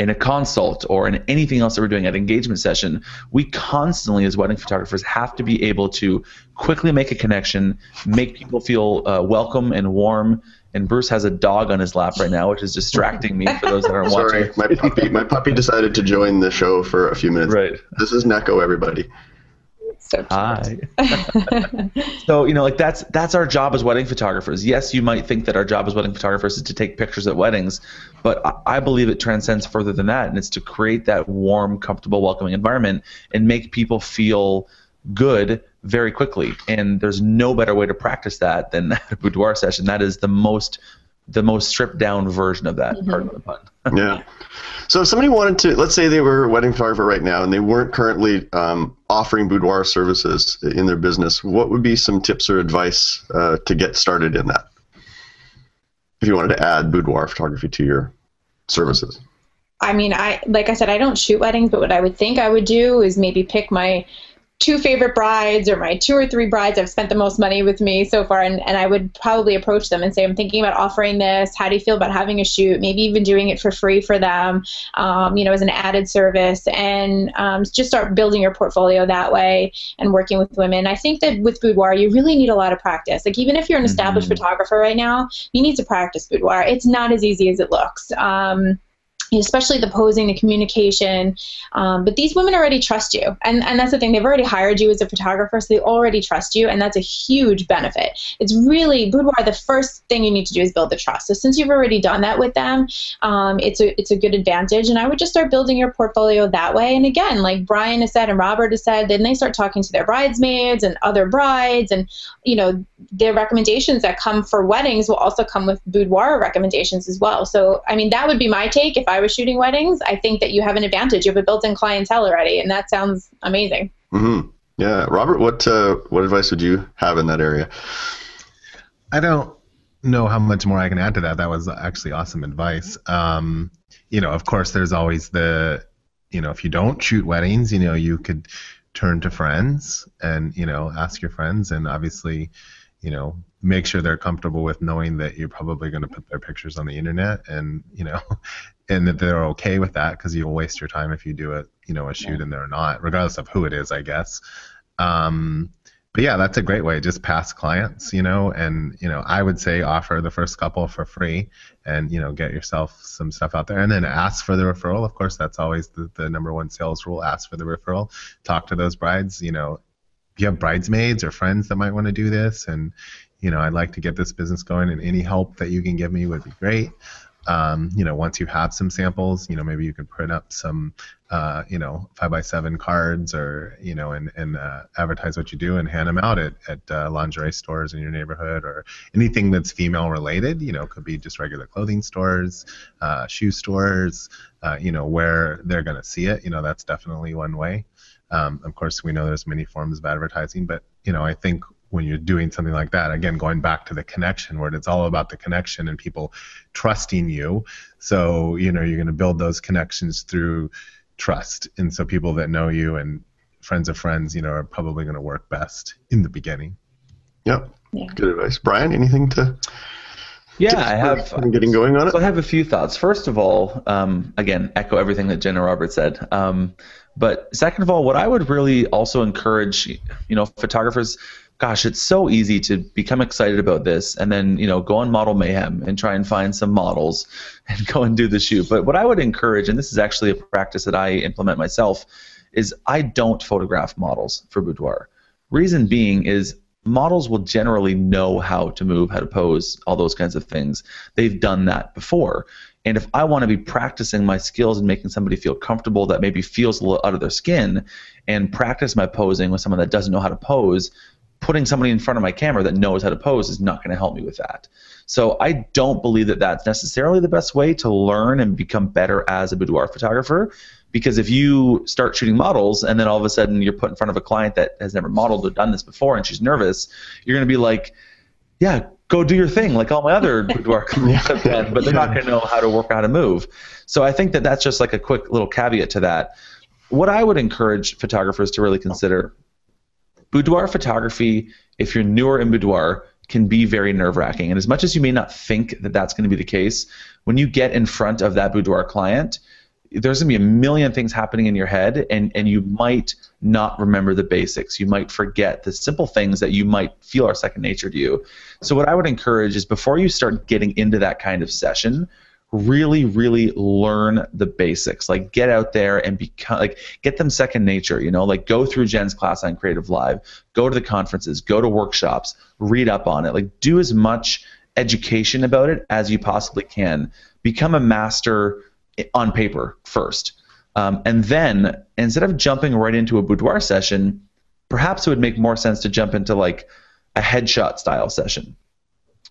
in a consult or in anything else that we're doing at engagement session, we constantly, as wedding photographers, have to be able to quickly make a connection, make people feel uh, welcome and warm. And Bruce has a dog on his lap right now, which is distracting me for those that are Sorry, watching. my puppy, my puppy decided to join the show for a few minutes. Right. This is Neko, everybody. So Hi. so you know, like that's that's our job as wedding photographers. Yes, you might think that our job as wedding photographers is to take pictures at weddings, but I believe it transcends further than that, and it's to create that warm, comfortable, welcoming environment and make people feel good very quickly. And there's no better way to practice that than a boudoir session. That is the most the most stripped down version of that. Mm-hmm. Pardon the pun. yeah. So if somebody wanted to, let's say they were a wedding photographer right now and they weren't currently um, offering boudoir services in their business, what would be some tips or advice uh, to get started in that? If you wanted to add boudoir photography to your services. I mean, I like I said, I don't shoot weddings, but what I would think I would do is maybe pick my two favorite brides or my two or three brides have spent the most money with me so far and, and i would probably approach them and say i'm thinking about offering this. How do you feel about having a shoot? Maybe even doing it for free for them um, you know as an added service. And um, just start building your portfolio that way and working with women. I think that with boudoir you really need a lot of practice. Like even if you're an established mm-hmm. photographer right now you need to practice boudoir. It's not as easy as it looks. Um, especially the posing, the communication. Um, but these women already trust you. And, and that's the thing, they've already hired you as a photographer, so they already trust you, and that's a huge benefit. It's really, boudoir, the first thing you need to do is build the trust. So since you've already done that with them, um, it's, a, it's a good advantage. And I would just start building your portfolio that way. And again, like Brian has said and Robert has said, then they start talking to their bridesmaids and other brides, and, you know, their recommendations that come for weddings will also come with boudoir recommendations as well. So, I mean, that would be my take if I was shooting weddings, I think that you have an advantage. You have a built-in clientele already, and that sounds amazing. Mm-hmm. Yeah, Robert, what uh, what advice would you have in that area? I don't know how much more I can add to that. That was actually awesome advice. Um, you know, of course, there's always the, you know, if you don't shoot weddings, you know, you could turn to friends and you know ask your friends, and obviously, you know, make sure they're comfortable with knowing that you're probably going to put their pictures on the internet and you know and that they're okay with that because you'll waste your time if you do a you know a shoot yeah. and they're not regardless of who it is i guess. Um, but yeah that's a great way just pass clients you know and you know i would say offer the first couple for free and you know get yourself some stuff out there. And then ask for the referral. Of course that's always the, the number one sales rule ask for the referral talk to those brides you know. You have bridesmaids or friends that might want to do this and you know i'd like to get this business going and any help that you can give me would be great um, you know, once you have some samples, you know, maybe you can print up some, uh, you know, five by seven cards or, you know, and, and uh, advertise what you do and hand them out at, at uh, lingerie stores in your neighborhood or anything that's female related, you know, could be just regular clothing stores, uh, shoe stores, uh, you know, where they're going to see it. You know, that's definitely one way. Um, of course, we know there's many forms of advertising, but, you know, I think when you're doing something like that again going back to the connection where it's all about the connection and people trusting you so you know you're going to build those connections through trust and so people that know you and friends of friends you know are probably going to work best in the beginning yep yeah. good advice brian anything to yeah, I have. Getting going on it. So I have a few thoughts. First of all, um, again, echo everything that Jen and Robert said. Um, but second of all, what I would really also encourage, you know, photographers gosh, it's so easy to become excited about this and then, you know, go on Model Mayhem and try and find some models and go and do the shoot. But what I would encourage, and this is actually a practice that I implement myself, is I don't photograph models for boudoir. Reason being is models will generally know how to move, how to pose, all those kinds of things. They've done that before. And if I want to be practicing my skills and making somebody feel comfortable that maybe feels a little out of their skin and practice my posing with someone that doesn't know how to pose, putting somebody in front of my camera that knows how to pose is not going to help me with that. So I don't believe that that's necessarily the best way to learn and become better as a boudoir photographer. Because if you start shooting models and then all of a sudden you're put in front of a client that has never modeled or done this before and she's nervous, you're going to be like, yeah, go do your thing like all my other boudoir clients have done, but they're not going to know how to work, how to move. So I think that that's just like a quick little caveat to that. What I would encourage photographers to really consider boudoir photography, if you're newer in boudoir, can be very nerve wracking. And as much as you may not think that that's going to be the case, when you get in front of that boudoir client, there's going to be a million things happening in your head, and, and you might not remember the basics. You might forget the simple things that you might feel are second nature to you. So, what I would encourage is before you start getting into that kind of session, really really learn the basics. Like get out there and become like get them second nature you know? Like go through jen's class on CreativeLive go to the conferences go to workshops read up on it. Like do as much education about it as you possibly can. Become a master on paper first. Um, and then instead of jumping right into a boudoir session perhaps it would make more sense to jump into like a headshot style session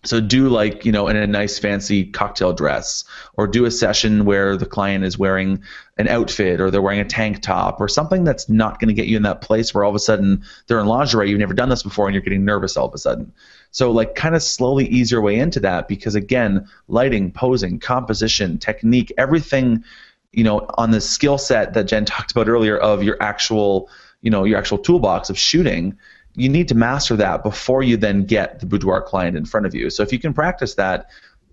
so do like you know in a nice fancy cocktail dress or do a session where the client is wearing an outfit or they're wearing a tank top or something that's not going to get you in that place where all of a sudden they're in lingerie you've never done this before and you're getting nervous all of a sudden. So like kind of slowly ease your way into that because again lighting posing composition technique everything you know on the skill set that jen talked about earlier of your actual you know your actual toolbox of shooting you need to master that before you then get the boudoir client in front of you. So if you can practice that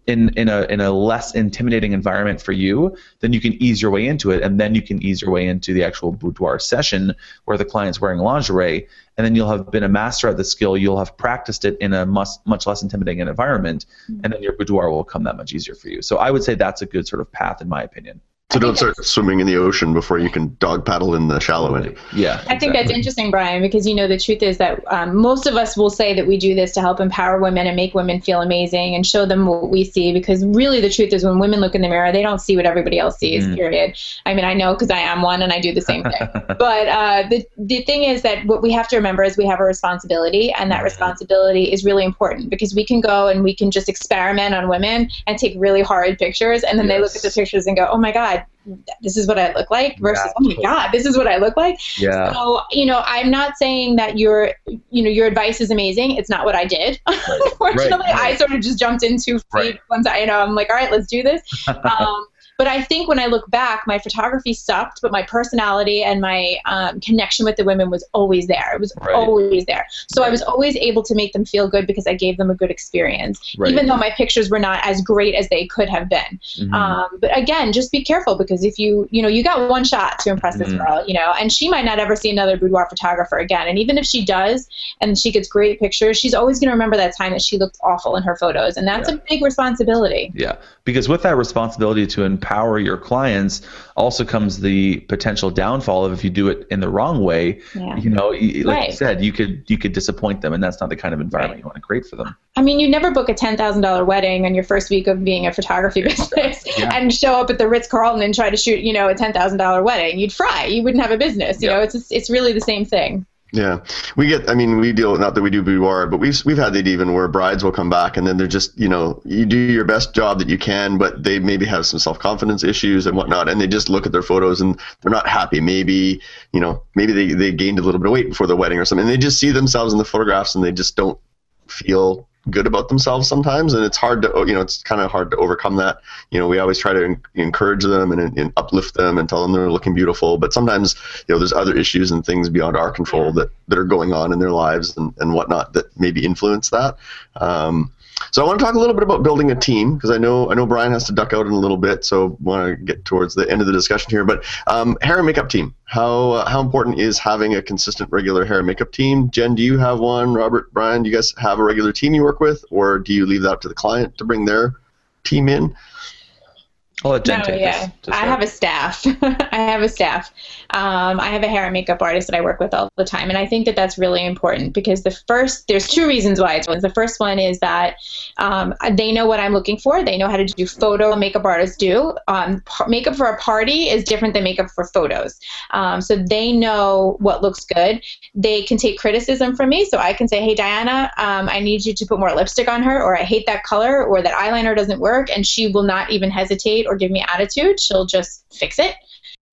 in, in a in a less intimidating environment for you, then you can ease your way into it, and then you can ease your way into the actual boudoir session where the client's wearing lingerie, and then you'll have been a master at the skill. You'll have practiced it in a much much less intimidating environment, mm-hmm. and then your boudoir will come that much easier for you. So I would say that's a good sort of path, in my opinion. So don't start swimming in the ocean before you can dog paddle in the shallow end. Yeah. I think that's interesting, Brian, because you know the truth is that um, most of us will say that we do this to help empower women and make women feel amazing and show them what we see. Because really, the truth is, when women look in the mirror, they don't see what everybody else sees. Mm. Period. I mean, I know because I am one and I do the same thing. but uh, the the thing is that what we have to remember is we have a responsibility, and that mm-hmm. responsibility is really important because we can go and we can just experiment on women and take really hard pictures, and then yes. they look at the pictures and go, "Oh my God." This is what I look like versus yeah. oh my god this is what I look like yeah so you know I'm not saying that your you know your advice is amazing it's not what I did right. unfortunately right. I sort of just jumped into right. once I you know I'm like all right let's do this um, but I think when I look back, my photography sucked, but my personality and my um, connection with the women was always there. It was right. always there. So right. I was always able to make them feel good because I gave them a good experience, right. even though my pictures were not as great as they could have been. Mm-hmm. Um, but again, just be careful because if you, you know, you got one shot to impress mm-hmm. this girl, you know, and she might not ever see another boudoir photographer again. And even if she does and she gets great pictures, she's always going to remember that time that she looked awful in her photos. And that's yeah. a big responsibility. Yeah. Because with that responsibility to empower empower your clients also comes the potential downfall of if you do it in the wrong way yeah. you know like right. you said you could you could disappoint them and that's not the kind of environment right. you want to create for them i mean you never book a $10000 wedding on your first week of being a photography business yeah. and show up at the ritz-carlton and try to shoot you know a $10000 wedding you'd fry you wouldn't have a business you know it's it's really the same thing yeah, we get. I mean, we deal not that we do boudoir, but we've we've had it even where brides will come back and then they're just you know you do your best job that you can, but they maybe have some self confidence issues and whatnot, and they just look at their photos and they're not happy. Maybe you know maybe they they gained a little bit of weight before the wedding or something. And they just see themselves in the photographs and they just don't feel good about themselves sometimes and it's hard to you know it's kind of hard to overcome that. You know we always try to encourage them and, and, uplift them and tell them they're looking beautiful but sometimes you know there's other issues and things beyond our control that that are going on in their lives and, and whatnot that maybe influence that. Um, so I want to talk a little bit about building a team because I know I know Brian has to duck out in a little bit, so want to get towards the end of the discussion here. But um, hair and makeup team, how uh, how important is having a consistent, regular hair and makeup team? Jen, do you have one? Robert, Brian, do you guys have a regular team you work with, or do you leave that to the client to bring their team in? I'll let Jen no, take yeah. This, I have a staff. I have a staff. Um, I have a hair and makeup artist that I work with all the time, and I think that that's really important because the first there's two reasons why it's the first one is that um, they know what I'm looking for. They know how to do photo. Makeup artists do. Um, makeup for a party is different than makeup for photos. Um, so they know what looks good. They can take criticism from me, so I can say, "Hey, Diana, um, I need you to put more lipstick on her," or "I hate that color," or "That eyeliner doesn't work," and she will not even hesitate or give me attitude, she'll just fix it.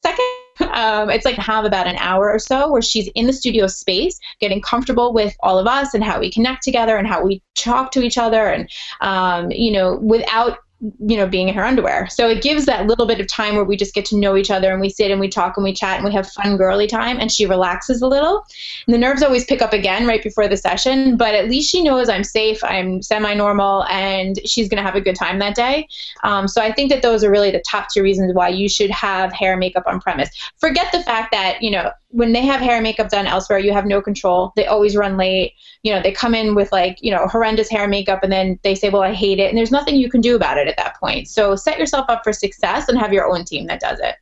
Second, um, it's like have about an hour or so where she's in the studio space, getting comfortable with all of us and how we connect together and how we talk to each other, and um, you know, without you know, being in her underwear. So it gives that little bit of time where we just get to know each other and we sit and we talk and we chat and we have fun girly time and she relaxes a little. And the nerves always pick up again right before the session, but at least she knows I'm safe, I'm semi normal, and she's going to have a good time that day. Um, so I think that those are really the top two reasons why you should have hair makeup on premise. Forget the fact that, you know, when they have hair and makeup done elsewhere, you have no control. They always run late. You know, they come in with like, you know, horrendous hair and makeup and then they say, well, I hate it. And there's nothing you can do about it at that point. So set yourself up for success and have your own team that does it.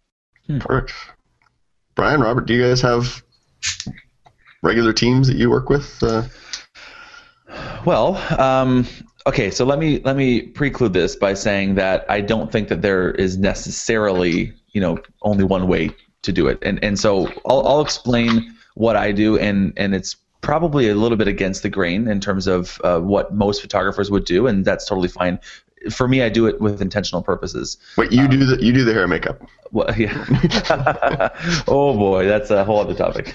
Hmm. Perfect. Brian, Robert, do you guys have regular teams that you work with? Uh... Well, um, okay, so let me let me preclude this by saying that I don't think that there is necessarily, you know, only one way to do it. And and so I'll, I'll explain what I do, and and it's probably a little bit against the grain in terms of uh, what most photographers would do, and that's totally fine. For me, I do it with intentional purposes. Wait, you um, do the you do the hair and makeup? Well, yeah. oh boy, that's a whole other topic.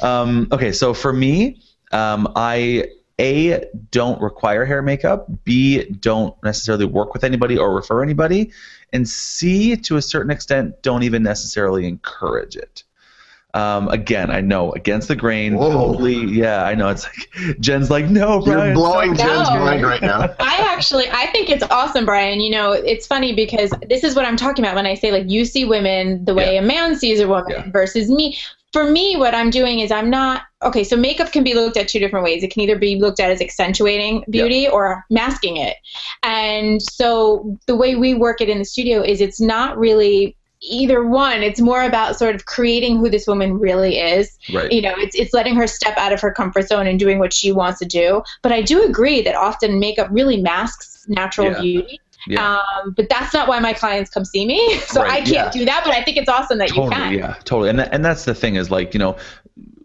um, okay, so for me, um, I a don't require hair makeup. B don't necessarily work with anybody or refer anybody and C, to a certain extent, don't even necessarily encourage it. Um, again, I know against the grain. Whoa. Totally, yeah, I know. It's like Jen's like, no, Brian. You're blowing Jen's mind right now. I actually, I think it's awesome, Brian. You know, it's funny because this is what I'm talking about when I say like you see women the way yeah. a man sees a woman yeah. versus me for me, what I'm doing is I'm not okay. So makeup can be looked at two different ways. It can either be looked at as accentuating beauty yep. or masking it. And so the way we work it in the studio is it's not really either one. It's more about sort of creating who this woman really is. Right. You know, it's it's letting her step out of her comfort zone and doing what she wants to do. But I do agree that often makeup really masks natural yeah. beauty. Yeah. Um, but that's not why my clients come see me. So right, I can't yeah. do that, but I think it's awesome that totally, you can. Yeah, totally. And, that, and that's the thing is like, you know,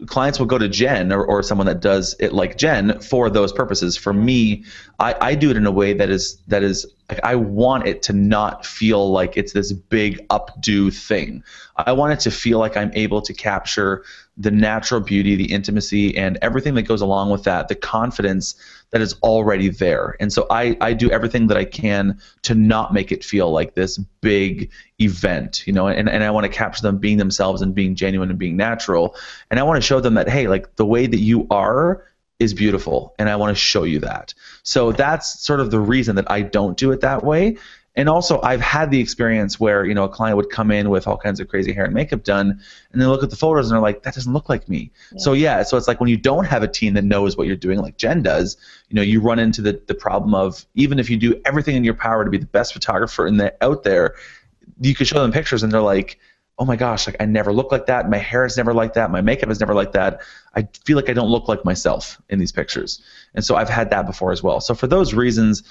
clients will go to Jen or, or someone that does it like Jen for those purposes. For me, I, I do it in a way that is that is I want it to not feel like it's this big updo thing. I want it to feel like I'm able to capture the natural beauty, the intimacy, and everything that goes along with that, the confidence that is already there. And so I, I do everything that I can to not make it feel like this big event, you know, and, and I want to capture them being themselves and being genuine and being natural. And I want to show them that, hey, like the way that you are is beautiful and I want to show you that. So that's sort of the reason that I don't do it that way. And also, I've had the experience where you know a client would come in with all kinds of crazy hair and makeup done, and they look at the photos and they're like, "That doesn't look like me." Yeah. So yeah, so it's like when you don't have a team that knows what you're doing, like Jen does, you know, you run into the the problem of even if you do everything in your power to be the best photographer in the out there, you could show them pictures and they're like, "Oh my gosh, like I never look like that. My hair is never like that. My makeup is never like that. I feel like I don't look like myself in these pictures." And so I've had that before as well. So for those reasons,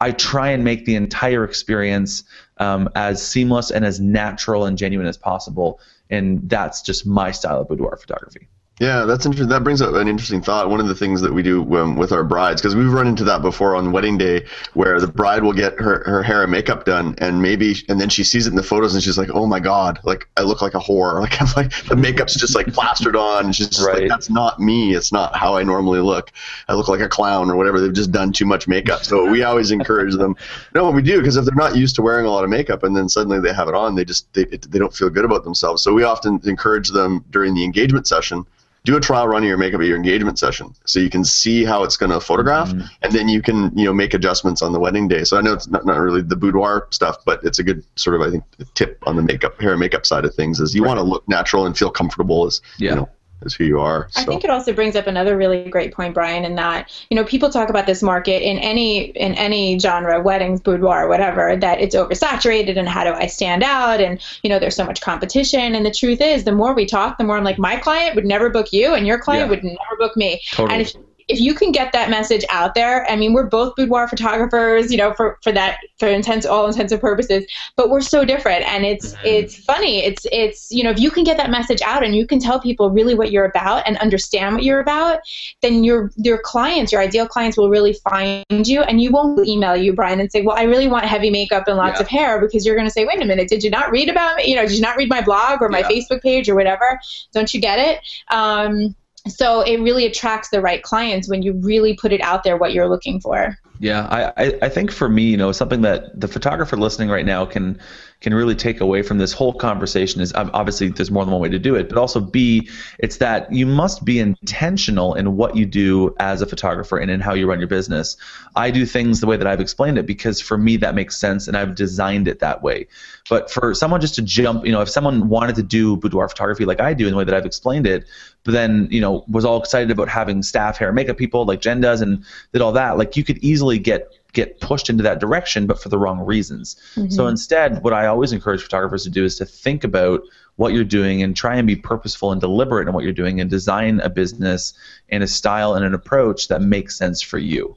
I try and make the entire experience um, as seamless and as natural and genuine as possible, and that's just my style of boudoir photography. Yeah, that's interesting. That brings up an interesting thought. One of the things that we do um, with our brides, because we've run into that before on wedding day, where the bride will get her, her hair and makeup done, and maybe, and then she sees it in the photos, and she's like, "Oh my god, like I look like a whore. Like I'm like the makeup's just like plastered on, and she's just right. like, that's not me. It's not how I normally look. I look like a clown or whatever. They've just done too much makeup. So we always encourage them. No, we do because if they're not used to wearing a lot of makeup, and then suddenly they have it on, they just they they don't feel good about themselves. So we often encourage them during the engagement session do a trial run of your makeup at your engagement session so you can see how it's going to photograph mm-hmm. and then you can you know make adjustments on the wedding day so i know it's not, not really the boudoir stuff but it's a good sort of i think tip on the makeup hair and makeup side of things is you right. want to look natural and feel comfortable as yeah. you know is who you are. So. I think it also brings up another really great point, Brian, in that you know people talk about this market in any in any genre, weddings, boudoir, whatever, that it's oversaturated and how do I stand out? And you know there's so much competition. And the truth is, the more we talk, the more I'm like, my client would never book you, and your client yeah. would never book me. Totally. If you can get that message out there, I mean, we're both boudoir photographers, you know, for, for that for intents all intensive purposes, but we're so different, and it's mm-hmm. it's funny. It's it's you know, if you can get that message out and you can tell people really what you're about and understand what you're about, then your your clients, your ideal clients, will really find you, and you won't email you, Brian, and say, well, I really want heavy makeup and lots yeah. of hair, because you're going to say, wait a minute, did you not read about me? You know, did you not read my blog or my yeah. Facebook page or whatever? Don't you get it? Um, so it really attracts the right clients when you really put it out there what you're looking for. Yeah I, I think for me you know something that the photographer listening right now can can really take away from this whole conversation is obviously there's more than one way to do it, but also B, it's that you must be intentional in what you do as a photographer and in how you run your business. I do things the way that I've explained it because for me that makes sense and I've designed it that way. But for someone just to jump, you know, if someone wanted to do boudoir photography like I do in the way that I've explained it, but then, you know, was all excited about having staff, hair, and makeup people like Jen does and did all that, like you could easily get get pushed into that direction, but for the wrong reasons. Mm-hmm. So instead, what I always encourage photographers to do is to think about what you're doing and try and be purposeful and deliberate in what you're doing and design a business and a style and an approach that makes sense for you.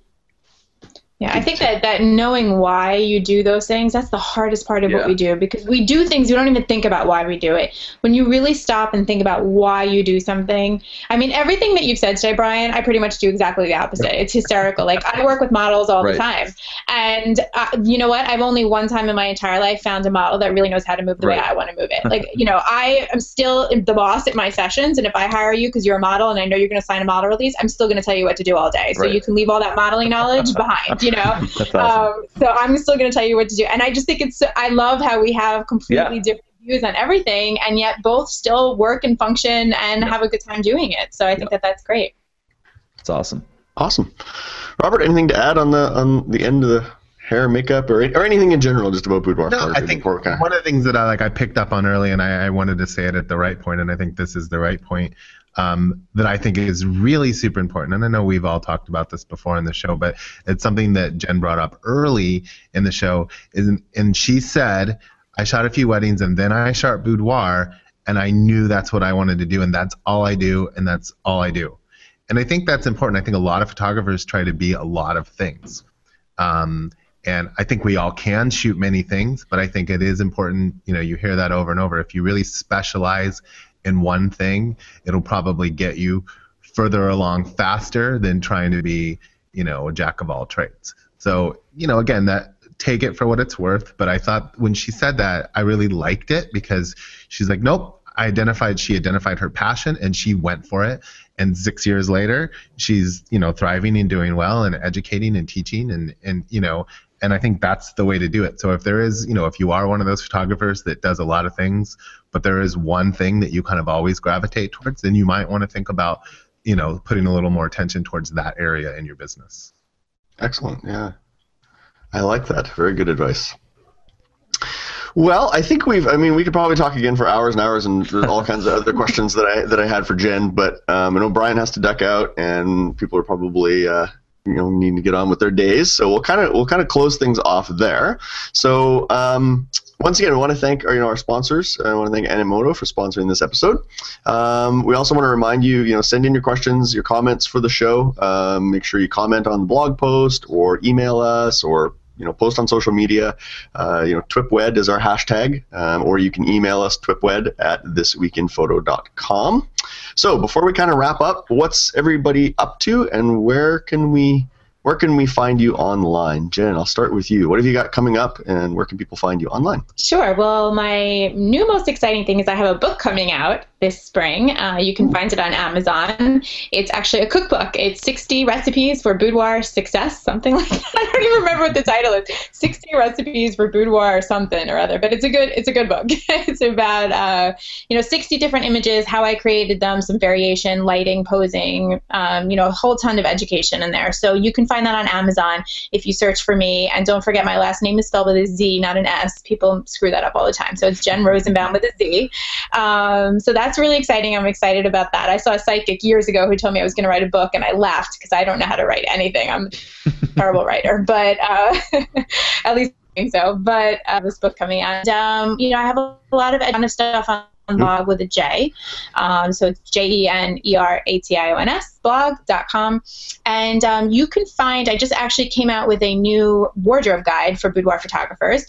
Yeah, I think that, that knowing why you do those things, that's the hardest part of yeah. what we do because we do things, we don't even think about why we do it. When you really stop and think about why you do something, I mean, everything that you've said today, Brian, I pretty much do exactly the opposite. It's hysterical. Like, I work with models all right. the time. And uh, you know what? I've only one time in my entire life found a model that really knows how to move the right. way I want to move it. Like, you know, I am still the boss at my sessions. And if I hire you because you're a model and I know you're going to sign a model release, I'm still going to tell you what to do all day. So right. you can leave all that modeling knowledge behind you know. That's awesome. Um, so I'm still going to tell you what to do, and I just think it's. I love how we have completely yeah. different views on everything, and yet both still work and function and yeah. have a good time doing it. So I think yeah. that that's great. It's awesome. Awesome, Robert. Anything to add on the on the end of the hair, makeup, or or anything in general, just about boudoir? No, I think one of the things that I like I picked up on early, and I, I wanted to say it at the right point, and I think this is the right point um, that I think is really super important. And I know we've all talked about this before in the show, but it's something that Jen brought up early in the show. Is, and she said, I shot a few weddings and then I shot boudoir, and I knew that's what I wanted to do, and that's all I do, and that's all I do. And I think that's important. I think a lot of photographers try to be a lot of things. Um, and I think we all can shoot many things, but I think it is important, you know, you hear that over and over. If you really specialize in one thing, it'll probably get you further along faster than trying to be, you know, a jack of all trades. So, you know, again, that take it for what it's worth. But I thought when she said that, I really liked it because she's like, nope. I identified she identified her passion and she went for it. And six years later, she's you know thriving and doing well and educating and teaching and and you know and I think that's the way to do it. So if there is, you know, if you are one of those photographers that does a lot of things, but there is one thing that you kind of always gravitate towards, then you might want to think about, you know, putting a little more attention towards that area in your business. Excellent. Yeah. I like that. Very good advice. Well, I think we've. I mean, we could probably talk again for hours and hours, and all kinds of other questions that I that I had for Jen. But um, I know Brian has to duck out, and people are probably uh, you know need to get on with their days. So we'll kind of we'll kind of close things off there. So um, once again, I want to thank our, you know, our sponsors. I want to thank Animoto for sponsoring this episode. Um, we also want to remind you, you know, send in your questions, your comments for the show. Um, make sure you comment on the blog post or email us or you know, post on social media. Uh, you know, TWIPWED is our hashtag, um, or you can email us twipwed at thisweekinphoto.com. So before we kind of wrap up, what's everybody up to, and where can we where can we find you online? Jen, I'll start with you. What have you got coming up, and where can people find you online? Sure. Well, my new most exciting thing is I have a book coming out this spring. Uh, you can find it on Amazon. It's actually a cookbook. It's 60 recipes for boudoir success, something like that. I don't even remember what the title is. 60 recipes for boudoir or something or other. But it's a good it's a good book. it's about uh, you know 60 different images, how I created them, some variation, lighting, posing, um, you know, a whole ton of education in there. So you can find that on Amazon if you search for me. And don't forget, my last name is spelled with a Z, not an S. People screw that up all the time. So it's Jen Rozenbaum with a Z. Um, so that's really exciting. I'm excited about that. I saw a psychic years ago who told me I was going to write a book, and I laughed because I don't know how to write anything. I'm a terrible writer, but uh, at least I think so. But uh, this book coming out, and, um, you know, I have a, lot of stuff on blog with a J. Um, so it's J E N E R A T I O N S blog.com. And um, you can find, I just actually came out with a new wardrobe guide for boudoir photographers.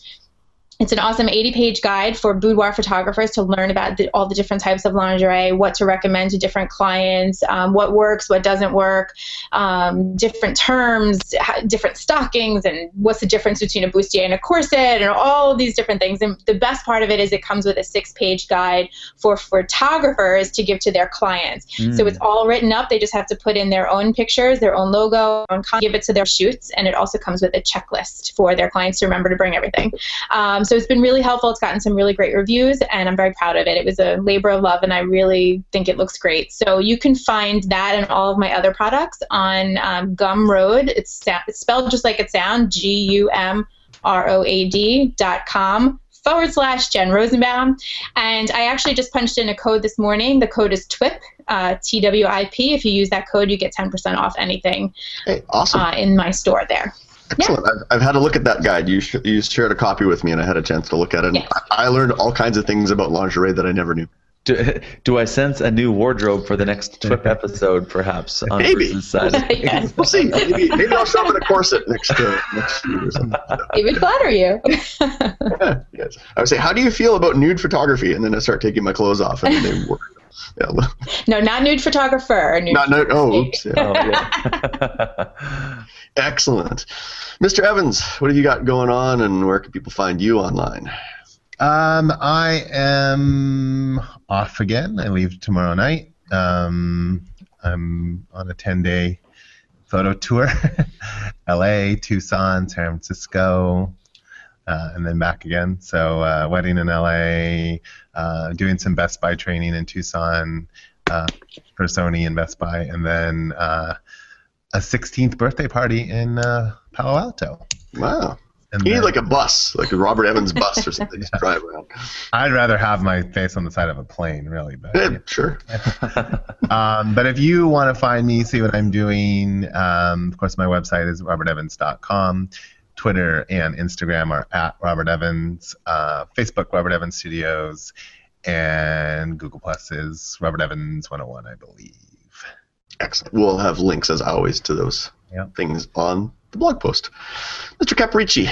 It's an awesome 80 page guide for boudoir photographers to learn about the, all the different types of lingerie, what to recommend to different clients, um, what works, what doesn't work, um, different terms, different stockings, and what's the difference between a bustier and a corset, and all these different things. And the best part of it is it comes with a six page guide for photographers to give to their clients. Mm. So it's all written up. They just have to put in their own pictures, their own logo, and give it to their shoots. And it also comes with a checklist for their clients to remember to bring everything. Um, so it's been really helpful. It's gotten some really great reviews, and I'm very proud of it. It was a labor of love, and I really think it looks great. So you can find that and all of my other products on um, Gumroad. It's, it's spelled just like it sounds, G U M R O A D dot com forward slash Jen Rozenbaum. And I actually just punched in a code this morning. The code is TWIP, uh, T W I P. If you use that code, you get 10% off anything hey, awesome. Uh, in my store there. Excellent. Yeah. I've, I've, had a look at that guide. You, sh- you shared a copy with me, and I had a chance to look at it. Yes. I-, I learned all kinds of things about lingerie that I never knew. Do, do I sense a new wardrobe for the next TWIP episode, perhaps on maybe. Side? yes. We'll see. Maybe, maybe I'll show up in a corset next uh, next year or something. It would flatter you. yeah, yes. I would say, how do you feel about nude photography? And then I start taking my clothes off, and they work. Yeah. No, not nude photographer. Nude not nude. Oh, oops. Yeah. oh, yeah. Excellent, Mr. Evans. What have you got going on, and where can people find you online? Um, I am off again. I leave tomorrow night. Um, I'm on a 10 day photo tour LA, Tucson, San Francisco, uh, and then back again. So, uh, wedding in LA, uh, doing some Best Buy training in Tucson uh, for Sony and Best Buy, and then uh, a 16th birthday party in uh, Palo Alto. Wow. And you then, need like a bus, like a Robert Evans bus or something yeah. to drive around. I'd rather have my face on the side of a plane, really. But yeah, sure. um, but if you want to find me, see what I'm doing, um, of course, my website is robertevans.com. Twitter and Instagram are at Robert Evans. Uh, Facebook, Robert Evans Studios, and Google Plus is Robert Evans 101, I believe. Excellent. We'll have links as always to those yep. things on the blog post. Mr. Caporicci,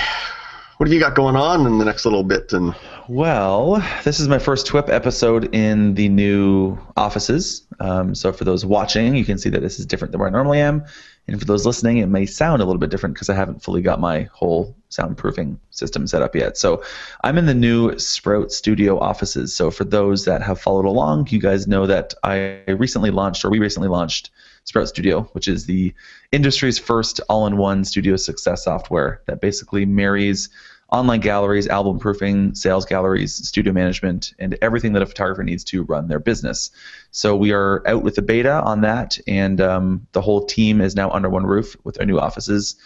what have you got going on in the next little bit? And well, this is my first TWIP episode in the new offices. Um, so for those watching, you can see that this is different than where I normally am. And for those listening, it may sound a little bit different because I haven't fully got my whole soundproofing system set up yet. So I'm in the new Sprout Studio offices. So for those that have followed along, you guys know that I recently launched, or we recently launched, Sprout Studio, which is the industry's first all-in-one studio success software that basically marries online galleries, album proofing, sales galleries, studio management, and everything that a photographer needs to run their business. So we are out with the beta on that, and um, the whole team is now under one roof with our new offices.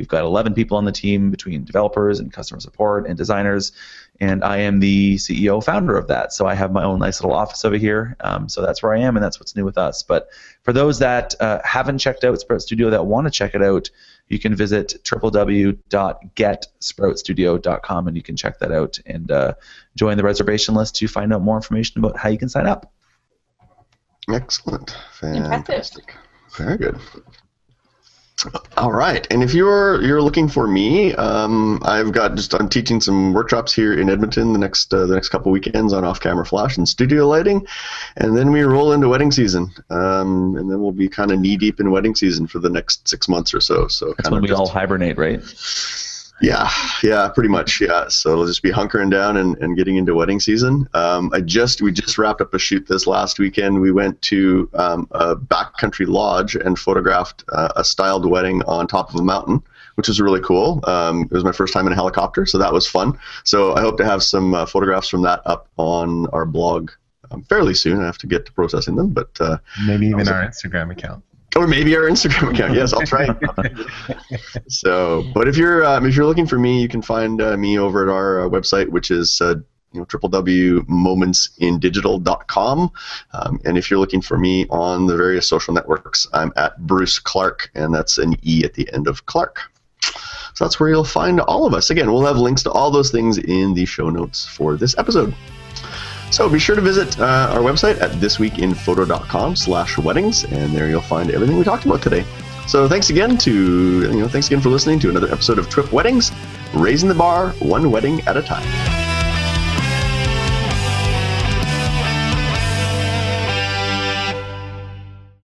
We've got 11 people on the team between developers and customer support and designers, and I am the CEO founder of that. So I have my own nice little office over here. Um, so that's where I am, and that's what's new with us. But for those that uh, haven't checked out Sprout Studio that want to check it out, you can visit www.getsproutstudio.com and you can check that out and uh, join the reservation list to find out more information about how you can sign up. Excellent. Fantastic. Very good. All right, and if you're you're looking for me, um, I've got just I'm teaching some workshops here in Edmonton the next uh, the next couple weekends on off-camera flash and studio lighting, and then we roll into wedding season, um, and then we'll be kind of knee deep in wedding season for the next six months or so. So that's when we all hibernate, right? Yeah, yeah, pretty much. Yeah, so it'll just be hunkering down and, and getting into wedding season. Um, I just we just wrapped up a shoot this last weekend. We went to um, a backcountry lodge and photographed uh, a styled wedding on top of a mountain, which was really cool. Um, it was my first time in a helicopter, so that was fun. So I hope to have some uh, photographs from that up on our blog um, fairly soon. I have to get to processing them, but uh, maybe even our Instagram account or maybe our Instagram account. Yes, I'll try. so, but if you're um, if you're looking for me, you can find uh, me over at our uh, website, which is uh, you know www.momentsindigital.com. Um, and if you're looking for me on the various social networks, I'm at Bruce Clarke, and that's an E at the end of Clark. So that's where you'll find all of us. Again, we'll have links to all those things in the show notes for this episode. So be sure to visit uh, our website at thisweekinphoto.com slash weddings, and there you'll find everything we talked about today. So thanks again to you know thanks again for listening to another episode of TWIP Weddings, raising the bar one wedding at a time.